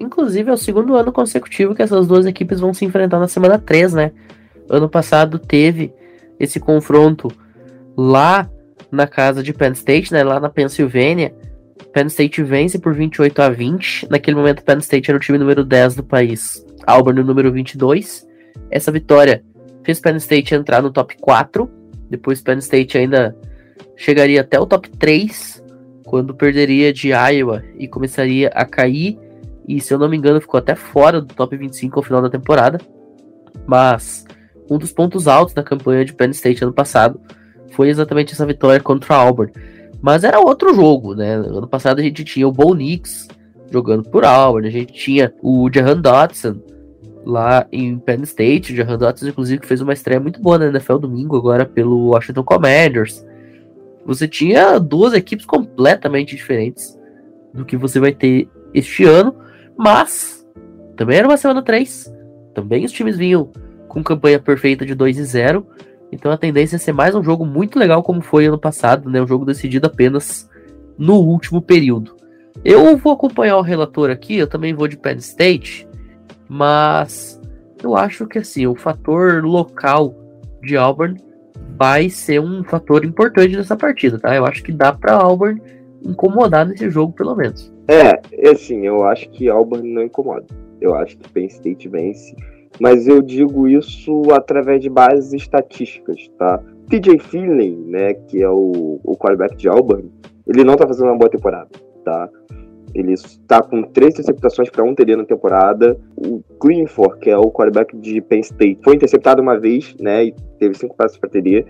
Inclusive, é o segundo ano consecutivo que essas duas equipes vão se enfrentar na semana 3, né? Ano passado teve esse confronto lá na casa de Penn State, né? Lá na Pensilvânia. Penn State vence por 28 a 20. Naquele momento, Penn State era o time número 10 do país. Auburn, o número 22. Essa vitória fez Penn State entrar no top 4. Depois, Penn State ainda chegaria até o top 3, quando perderia de Iowa e começaria a cair. E se eu não me engano, ficou até fora do top 25 ao final da temporada. Mas um dos pontos altos da campanha de Penn State ano passado foi exatamente essa vitória contra a Auburn. Mas era outro jogo, né? Ano passado a gente tinha o Bo Nix jogando por Auburn, a gente tinha o Jahan Dotson lá em Penn State. O Jahan Dotson, inclusive, fez uma estreia muito boa na NFL domingo agora pelo Washington Commanders. Você tinha duas equipes completamente diferentes do que você vai ter este ano, mas também era uma semana 3. Também os times vinham com campanha perfeita de 2 e 0. Então a tendência é ser mais um jogo muito legal como foi ano passado, né? Um jogo decidido apenas no último período. Eu vou acompanhar o relator aqui, eu também vou de Penn State, mas eu acho que assim, o fator local de Auburn vai ser um fator importante nessa partida, tá? Eu acho que dá para Auburn incomodar nesse jogo, pelo menos. É, assim, eu acho que Auburn não incomoda. Eu acho que Penn State vence mas eu digo isso através de bases estatísticas, tá? TJ Finley, né, que é o, o quarterback de Auburn, ele não tá fazendo uma boa temporada, tá? Ele está com três interceptações para um TD na temporada. O Greenford, que é o quarterback de Penn State, foi interceptado uma vez, né, e teve cinco passes para TD.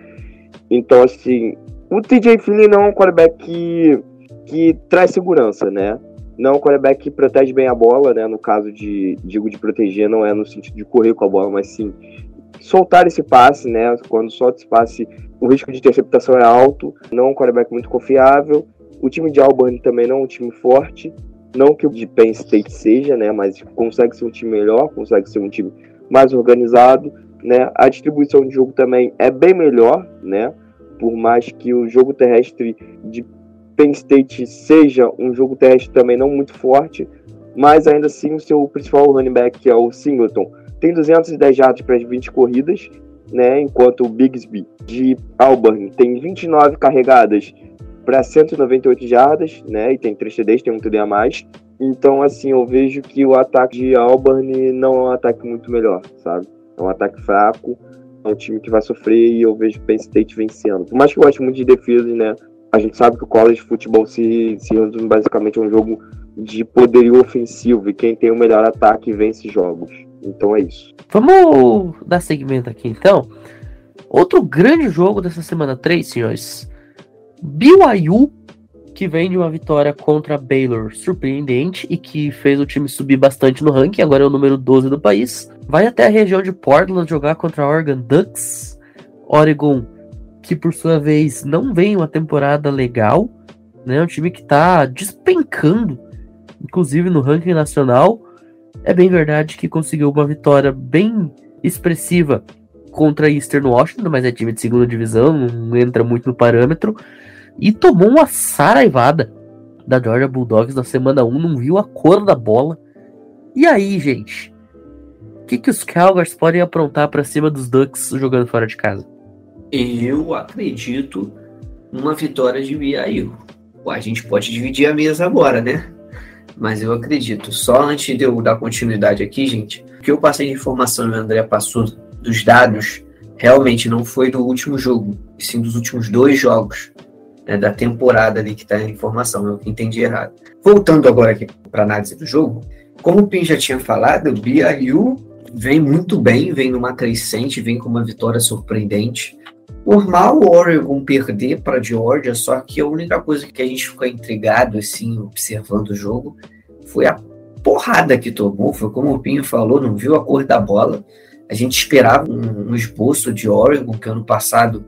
Então, assim, o TJ Finley não é um quarterback que, que traz segurança, né? Não um quarterback que protege bem a bola, né? No caso de, digo, de proteger, não é no sentido de correr com a bola, mas sim soltar esse passe, né? Quando solta esse passe, o risco de interceptação é alto. Não é um quarterback muito confiável. O time de Auburn também não é um time forte. Não que o de Penn State seja, né? Mas consegue ser um time melhor, consegue ser um time mais organizado, né? A distribuição de jogo também é bem melhor, né? Por mais que o jogo terrestre de Penn State seja um jogo terrestre também não muito forte, mas ainda assim o seu principal running back, que é o Singleton, tem 210 jardas para as 20 corridas, né, enquanto o Bigsby de Auburn tem 29 carregadas para 198 jardas, né, e tem 3 TDs, tem um TD a mais. Então, assim, eu vejo que o ataque de Auburn não é um ataque muito melhor, sabe? É um ataque fraco, é um time que vai sofrer e eu vejo Penn State vencendo. Por mais que eu goste muito de defesa, né, a gente sabe que o college futebol se, se resume basicamente a um jogo de poderio ofensivo e quem tem o melhor ataque vence jogos. Então é isso. Vamos dar segmento aqui então. Outro grande jogo dessa semana 3, senhores. BYU, que vem de uma vitória contra Baylor surpreendente e que fez o time subir bastante no ranking, agora é o número 12 do país. Vai até a região de Portland jogar contra Oregon Ducks. Oregon que por sua vez não vem uma temporada legal, né? Um time que está despencando, inclusive no ranking nacional. É bem verdade que conseguiu uma vitória bem expressiva contra Eastern Washington, mas é time de segunda divisão, não entra muito no parâmetro. E tomou uma saraivada da Georgia Bulldogs na semana 1, não viu a cor da bola. E aí, gente? O que, que os Calgars podem aprontar para cima dos Ducks jogando fora de casa? Eu acredito numa vitória de BYU. A gente pode dividir a mesa agora, né? Mas eu acredito. Só antes de eu dar continuidade aqui, gente, o que eu passei de informação e o André passou dos dados realmente não foi do último jogo, e sim dos últimos dois jogos né, da temporada ali que está a informação. Eu entendi errado. Voltando agora aqui para análise do jogo, como o Pim já tinha falado, o BYU vem muito bem, vem numa crescente, vem com uma vitória surpreendente. Normal o Oregon perder para Georgia, só que a única coisa que a gente ficou intrigado, assim, observando o jogo, foi a porrada que tomou. Foi como o Pinho falou, não viu a cor da bola. A gente esperava um, um esboço de Oregon, que ano passado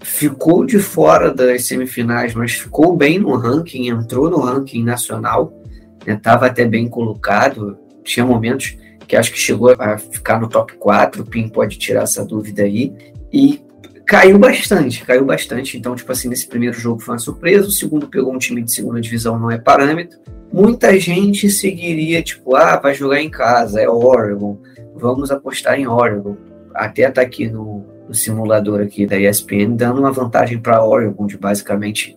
ficou de fora das semifinais, mas ficou bem no ranking, entrou no ranking nacional, estava né, até bem colocado. Tinha momentos que acho que chegou a ficar no top 4, o Pim pode tirar essa dúvida aí. E caiu bastante, caiu bastante. Então, tipo assim, nesse primeiro jogo foi uma surpresa, o segundo pegou um time de segunda divisão, não é parâmetro. Muita gente seguiria, tipo, ah, vai jogar em casa, é Oregon, vamos apostar em Oregon. Até tá aqui no, no simulador aqui da ESPN, dando uma vantagem para Oregon de basicamente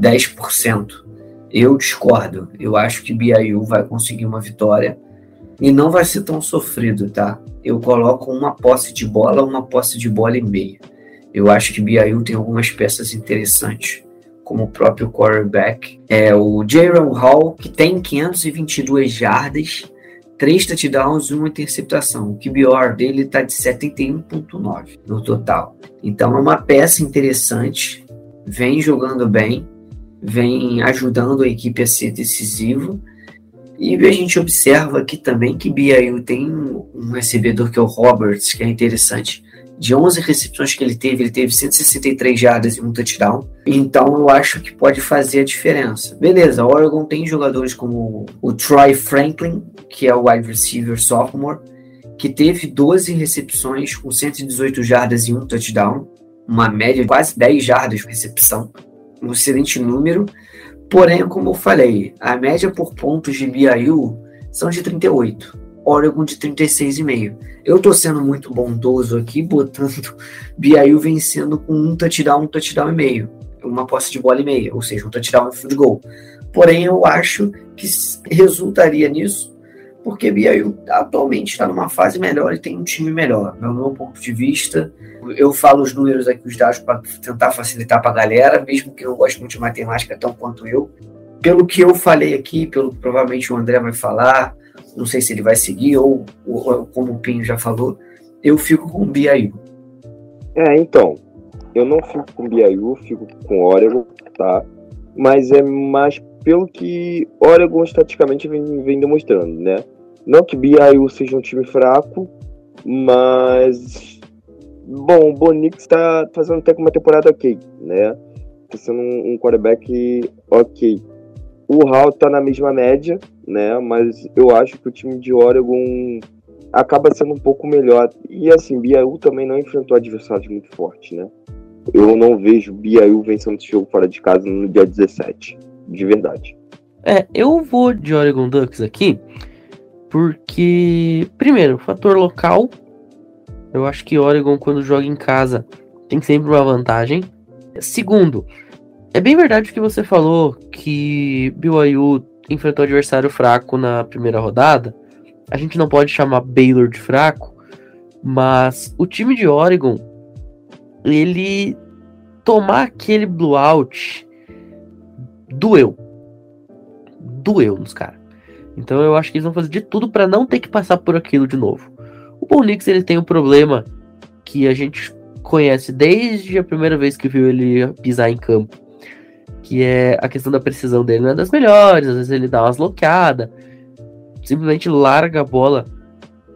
10%. Eu discordo. Eu acho que BYU vai conseguir uma vitória e não vai ser tão sofrido, tá? Eu coloco uma posse de bola, uma posse de bola e meia. Eu acho que BYU tem algumas peças interessantes, como o próprio quarterback. É o Jaron Hall, que tem 522 jardas, 3 touchdowns e uma interceptação. O QBR dele está de 71,9 no total. Então é uma peça interessante, vem jogando bem, vem ajudando a equipe a ser decisivo. E a gente observa aqui também que BYU tem um recebedor que é o Roberts, que é interessante de 11 recepções que ele teve, ele teve 163 jardas e um touchdown. Então eu acho que pode fazer a diferença. Beleza, Oregon tem jogadores como o Troy Franklin, que é o wide receiver sophomore, que teve 12 recepções com 118 jardas e um touchdown, uma média de quase 10 jardas por recepção, um excelente número. Porém, como eu falei, a média por pontos de BYU são de 38 Oregon de 36,5. Eu tô sendo muito bondoso aqui, botando BYU vencendo com um touchdown, um touchdown e meio. Uma posse de bola e meia, ou seja, um touchdown e um field goal. Porém, eu acho que resultaria nisso, porque BYU atualmente está numa fase melhor e tem um time melhor. No meu ponto de vista, eu falo os números aqui, os dados, para tentar facilitar para a galera, mesmo que não goste muito de matemática tão quanto eu. Pelo que eu falei aqui, pelo que provavelmente o André vai falar, não sei se ele vai seguir ou, ou como o Pinho já falou, eu fico com o BIU. É, então, eu não fico com o BIU, fico com o Oregon, tá? Mas é mais pelo que Oregon estaticamente vem, vem demonstrando, né? Não que BIU seja um time fraco, mas bom, o Bonix está fazendo até uma temporada ok, né? Tá sendo um, um quarterback ok. O Hall tá na mesma média, né? Mas eu acho que o time de Oregon acaba sendo um pouco melhor. E assim, BYU também não enfrentou adversários muito fortes, né? Eu não vejo BYU vencendo esse jogo fora de casa no dia 17, de verdade. É, eu vou de Oregon Ducks aqui, porque, primeiro, fator local. Eu acho que Oregon, quando joga em casa, tem sempre uma vantagem. Segundo, é bem verdade que você falou que BYU enfrentou adversário fraco na primeira rodada. A gente não pode chamar Baylor de fraco, mas o time de Oregon, ele tomar aquele blowout doeu. Doeu nos caras. Então eu acho que eles vão fazer de tudo para não ter que passar por aquilo de novo. O Bonix ele tem um problema que a gente conhece desde a primeira vez que viu ele pisar em campo que é a questão da precisão dele não é das melhores, às vezes ele dá umas loqueadas, simplesmente larga a bola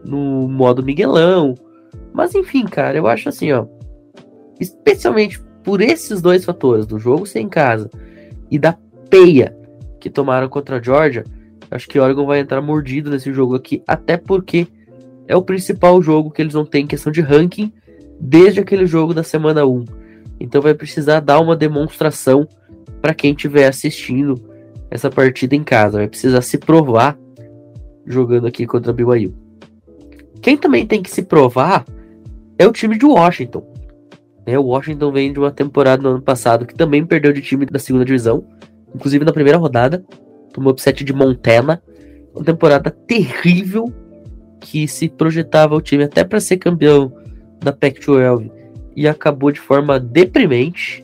no modo Miguelão. Mas enfim, cara, eu acho assim, ó, especialmente por esses dois fatores, do jogo sem casa e da peia que tomaram contra a Georgia, acho que Oregon vai entrar mordido nesse jogo aqui, até porque é o principal jogo que eles vão ter em questão de ranking desde aquele jogo da semana 1. Então vai precisar dar uma demonstração para quem estiver assistindo essa partida em casa. Vai precisar se provar jogando aqui contra a BYU. Quem também tem que se provar é o time de Washington. É, o Washington vem de uma temporada no ano passado que também perdeu de time da segunda divisão, inclusive na primeira rodada, tomou upset de Montana, uma temporada terrível que se projetava o time até para ser campeão da Pac-12 e acabou de forma deprimente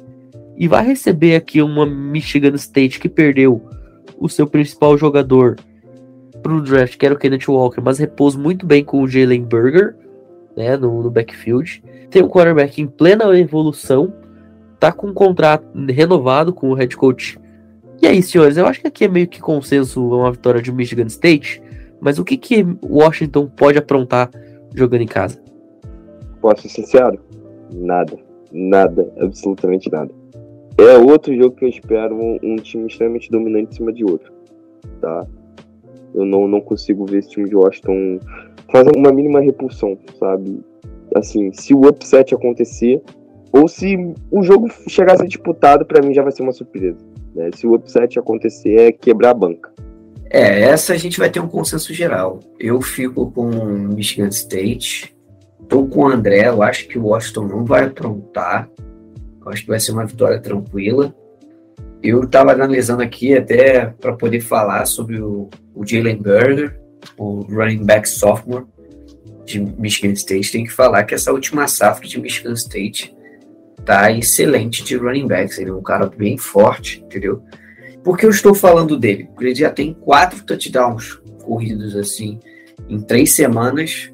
e vai receber aqui uma Michigan State que perdeu o seu principal jogador para o draft, que era o Kenneth Walker, mas repôs muito bem com o Jalen Burger, né, no, no backfield. Tem um quarterback em plena evolução, tá com um contrato renovado com o head coach. E aí, senhores, eu acho que aqui é meio que consenso uma vitória de Michigan State, mas o que que Washington pode aprontar jogando em casa? Posso ser sincero? Nada. Nada. Absolutamente nada. É outro jogo que eu espero um, um time extremamente dominante em cima de outro. Tá? Eu não, não consigo ver esse time de Washington fazer uma mínima repulsão, sabe? Assim, se o upset acontecer, ou se o jogo chegar a ser disputado, para mim já vai ser uma surpresa. Né? Se o upset acontecer, é quebrar a banca. É, essa a gente vai ter um consenso geral. Eu fico com Michigan State, tô com o André, eu acho que o Washington não vai aprontar. Acho que vai ser uma vitória tranquila. Eu estava analisando aqui até para poder falar sobre o, o Jalen Burger, o running back sophomore de Michigan State. Tem que falar que essa última safra de Michigan State tá excelente de running backs. Ele é um cara bem forte, entendeu? Por que eu estou falando dele? Porque ele já tem quatro touchdowns corridos assim em três semanas.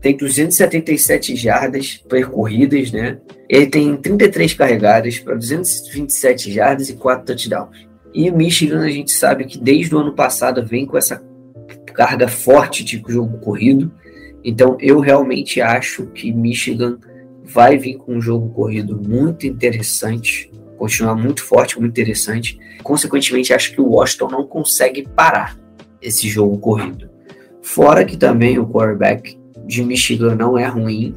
Tem 277 jardas percorridas, né? Ele tem 33 carregadas para 227 jardas e 4 touchdowns. E o Michigan, a gente sabe que desde o ano passado vem com essa carga forte de jogo corrido. Então, eu realmente acho que Michigan vai vir com um jogo corrido muito interessante, continuar muito forte, muito interessante. Consequentemente, acho que o Washington não consegue parar esse jogo corrido. Fora que também o quarterback de Michigan não é ruim,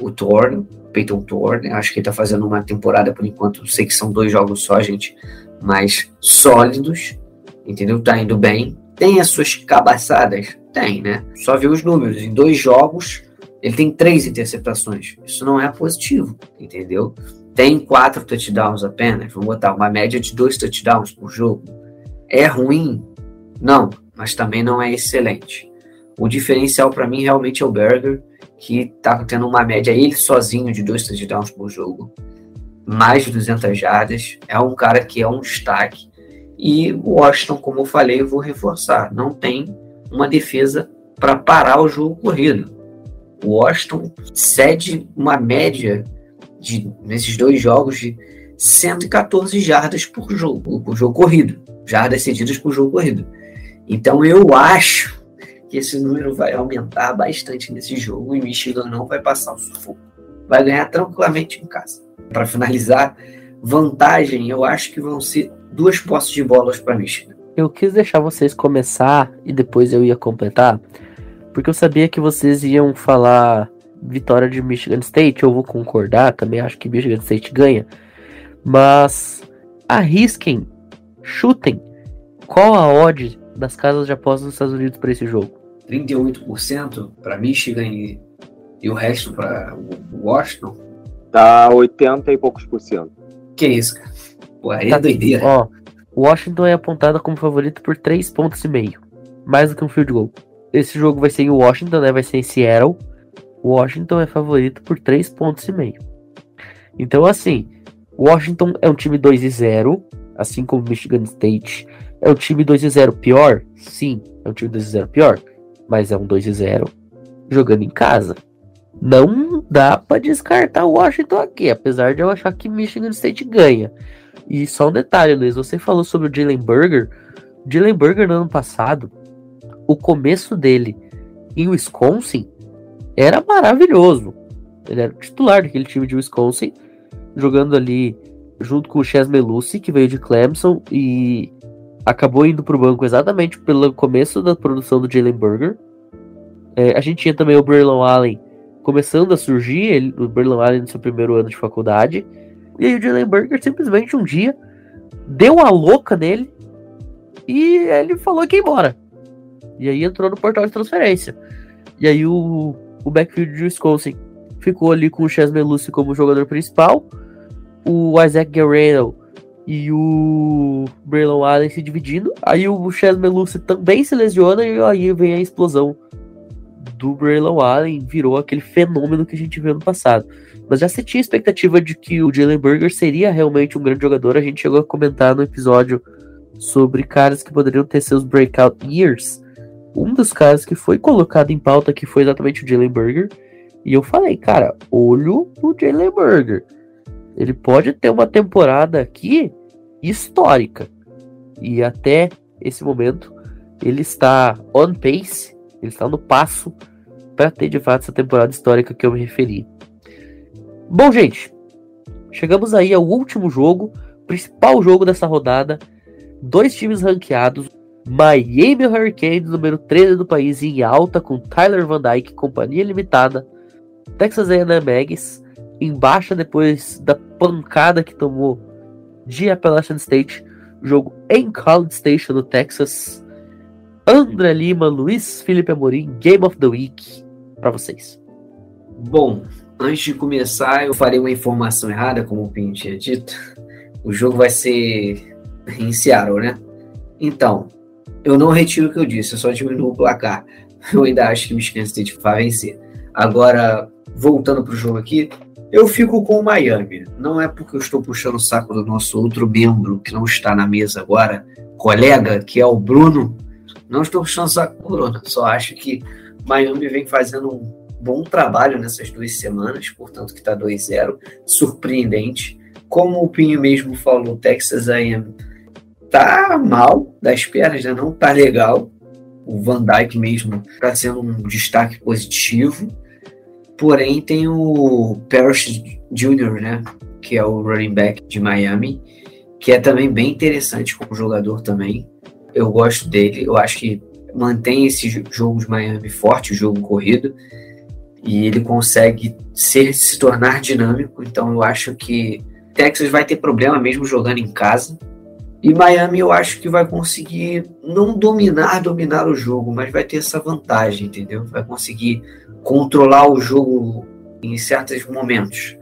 o Thorne, Peyton Thorne, acho que ele está fazendo uma temporada por enquanto, sei que são dois jogos só, gente, mas sólidos, entendeu? Tá indo bem. Tem as suas cabaçadas? Tem, né? Só ver os números. Em dois jogos, ele tem três interceptações. Isso não é positivo, entendeu? Tem quatro touchdowns apenas. Vamos botar uma média de dois touchdowns por jogo. É ruim? Não, mas também não é excelente. O diferencial para mim realmente é o Berger, que tá tendo uma média ele sozinho de dois touchdowns por jogo, mais de 200 jardas. É um cara que é um destaque. E o Washington, como eu falei, eu vou reforçar, não tem uma defesa para parar o jogo corrido. O Washington cede uma média de nesses dois jogos de 114 jardas por jogo, por jogo corrido, jardas cedidas por jogo corrido. Então eu acho que esse número vai aumentar bastante nesse jogo e Michigan não vai passar o sufoco. Vai ganhar tranquilamente em casa. Para finalizar, vantagem, eu acho que vão ser duas posses de bolas para Michigan. Eu quis deixar vocês começar e depois eu ia completar, porque eu sabia que vocês iam falar vitória de Michigan State. Eu vou concordar, também acho que Michigan State ganha. Mas arrisquem, chutem. Qual a odd das casas de apostas dos Estados Unidos para esse jogo? 38% para Michigan e, e, o resto para Washington? Tá 80 e poucos por cento. Que isso, cara? Pô, aí tá, é doideira. Ó, Washington é apontada como favorito por 3 pontos e meio. Mais do que um field goal. Esse jogo vai ser em Washington, né? Vai ser em Seattle. Washington é favorito por 3 pontos e meio. Então, assim, Washington é um time 2 e 0, assim como Michigan State. É um time 2 e 0 pior? Sim, é um time 2 e 0 pior mas é um 2 0 jogando em casa. Não dá para descartar o Washington aqui, apesar de eu achar que Michigan State ganha. E só um detalhe, Luiz, você falou sobre o Jalen Burger. Jalen Burger no ano passado, o começo dele em Wisconsin era maravilhoso. Ele era titular daquele time de Wisconsin, jogando ali junto com o Chas Melucci, que veio de Clemson, e acabou indo para o banco exatamente pelo começo da produção do Jalen Burger. É, a gente tinha também o Braylon Allen começando a surgir, ele, o Braylon Allen no seu primeiro ano de faculdade. E aí o Jalen Burger simplesmente um dia deu a louca nele e ele falou que ia embora. E aí entrou no portal de transferência. E aí o, o backfield de Wisconsin ficou ali com o Chas Melucci como jogador principal, o Isaac Guerrero e o Braylon Allen se dividindo. Aí o Chas Melucci também se lesiona e aí vem a explosão do Braylon Allen, virou aquele fenômeno que a gente viu no passado. Mas já se tinha expectativa de que o Jalen Burger seria realmente um grande jogador. A gente chegou a comentar no episódio sobre caras que poderiam ter seus breakout years. Um dos caras que foi colocado em pauta que foi exatamente o Jalen Burger. E eu falei, cara, olho no Jalen Burger. Ele pode ter uma temporada aqui histórica. E até esse momento ele está on pace, ele está no passo para ter de fato essa temporada histórica que eu me referi. Bom, gente, chegamos aí ao último jogo, principal jogo dessa rodada. Dois times ranqueados, Miami Hurricanes, número 13 do país, em alta, com Tyler Van Dyke, companhia limitada, Texas A&M Aggies em baixa depois da pancada que tomou de Appalachian State, jogo em College Station no Texas. André Lima, Luiz Felipe Amorim, Game of the Week para vocês. Bom, antes de começar, eu farei uma informação errada, como o Pinho tinha dito. O jogo vai ser em Seattle, né? Então, eu não retiro o que eu disse, eu só diminuo o placar. Eu ainda acho que o Michigan State vai vencer. Agora, voltando para o jogo aqui, eu fico com o Miami. Não é porque eu estou puxando o saco do nosso outro membro que não está na mesa agora, colega, que é o Bruno. Não estou puxando o saco do Bruno. Só acho que Miami vem fazendo um bom trabalho nessas duas semanas, portanto que está 2-0. Surpreendente. Como o Pinho mesmo falou, Texas A&M tá mal das pernas, né? não tá legal. O Van Dyke mesmo está sendo um destaque positivo. Porém, tem o Parrish Jr., né? Que é o running back de Miami, que é também bem interessante como jogador também. Eu gosto dele, eu acho que mantém esse jogo de Miami forte, o jogo corrido, e ele consegue ser, se tornar dinâmico. Então, eu acho que Texas vai ter problema mesmo jogando em casa. E Miami eu acho que vai conseguir não dominar, dominar o jogo, mas vai ter essa vantagem, entendeu? Vai conseguir controlar o jogo em certos momentos.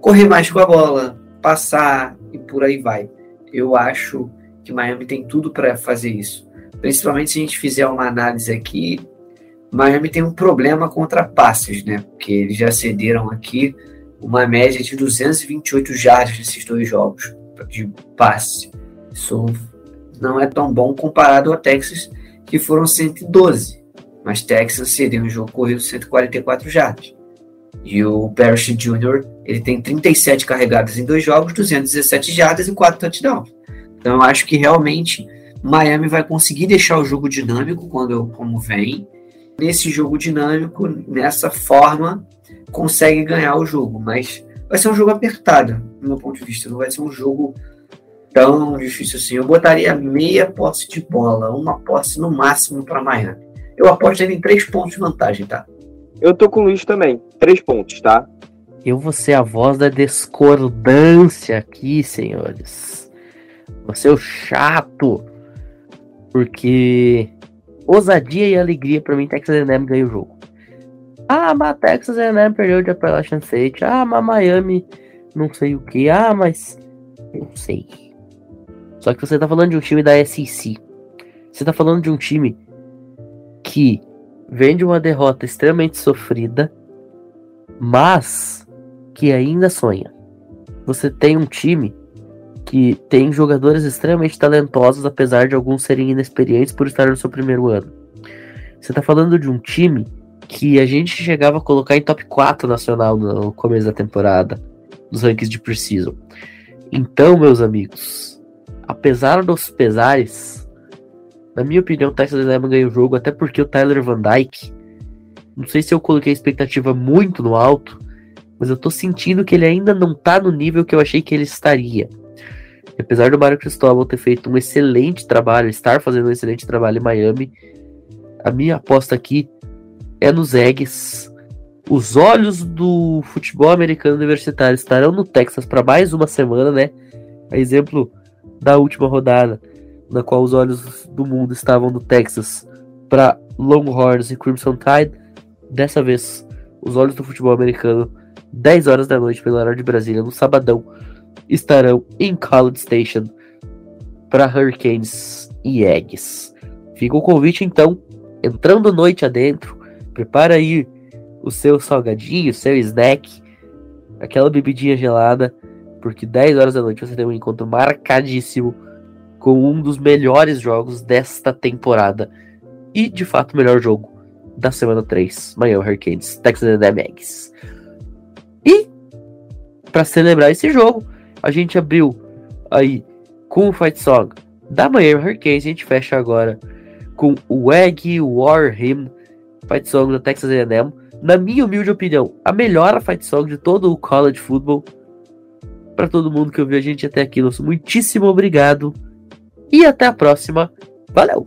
Correr mais com a bola, passar e por aí vai. Eu acho que Miami tem tudo para fazer isso. Principalmente se a gente fizer uma análise aqui, Miami tem um problema contra passes, né? Porque eles já cederam aqui uma média de 228 jardas nesses dois jogos de passe. Isso não é tão bom comparado ao Texas, que foram 112 mas Texas cedeu um jogo corrido 144 jardas. E o Parrish Jr. ele tem 37 carregadas em dois jogos, 217 jardas e 4 touchdowns. Então eu acho que realmente Miami vai conseguir deixar o jogo dinâmico quando como vem. Nesse jogo dinâmico, nessa forma, consegue ganhar o jogo, mas vai ser um jogo apertado, do meu ponto de vista. Não vai ser um jogo tão difícil assim. Eu botaria meia posse de bola, uma posse no máximo para Miami. Eu aposto ele em três pontos de vantagem, tá? Eu tô com o Luiz também. Três pontos, tá? Eu vou ser a voz da discordância aqui, senhores. Você é o chato. Porque ousadia e alegria para mim, Texas A&M ganha o jogo. Ah, mas Texas A&M perdeu de Appalachian State. Ah, mas Miami não sei o que. Ah, mas não sei. Só que você tá falando de um time da SEC. Você tá falando de um time que vem de uma derrota extremamente sofrida, mas que ainda sonha. Você tem um time que tem jogadores extremamente talentosos, apesar de alguns serem inexperientes por estar no seu primeiro ano. Você está falando de um time que a gente chegava a colocar em top 4 nacional no começo da temporada, nos rankings de Precision. Então, meus amigos, apesar dos pesares, na minha opinião, o Texas A&M ganha o jogo, até porque o Tyler Van Dyke, não sei se eu coloquei a expectativa muito no alto, mas eu tô sentindo que ele ainda não tá no nível que eu achei que ele estaria. E apesar do Mário Cristóvão ter feito um excelente trabalho, estar fazendo um excelente trabalho em Miami, a minha aposta aqui é nos Eggs. Os olhos do futebol americano universitário estarão no Texas para mais uma semana, né? A exemplo da última rodada, na qual os olhos do mundo estavam no Texas para Longhorns e Crimson Tide. Dessa vez, os olhos do futebol americano, 10 horas da noite pelo horário de Brasília, no sabadão, estarão em College Station para Hurricanes e Eggs. Fica o convite então, entrando noite adentro, prepara aí o seu salgadinho, o seu snack, aquela bebidinha gelada, porque 10 horas da noite você tem um encontro marcadíssimo com um dos melhores jogos desta temporada e de fato o melhor jogo da semana 3, Miami Hurricanes, Texas A&M. E para celebrar esse jogo, a gente abriu aí com o fight song da Miami Hurricanes, a gente fecha agora com o Egg War Hymn, fight song da Texas A&M. Na minha humilde opinião, a melhor fight song de todo o college football. Para todo mundo que ouviu a gente até aqui, nosso muitíssimo obrigado e até a próxima. Valeu!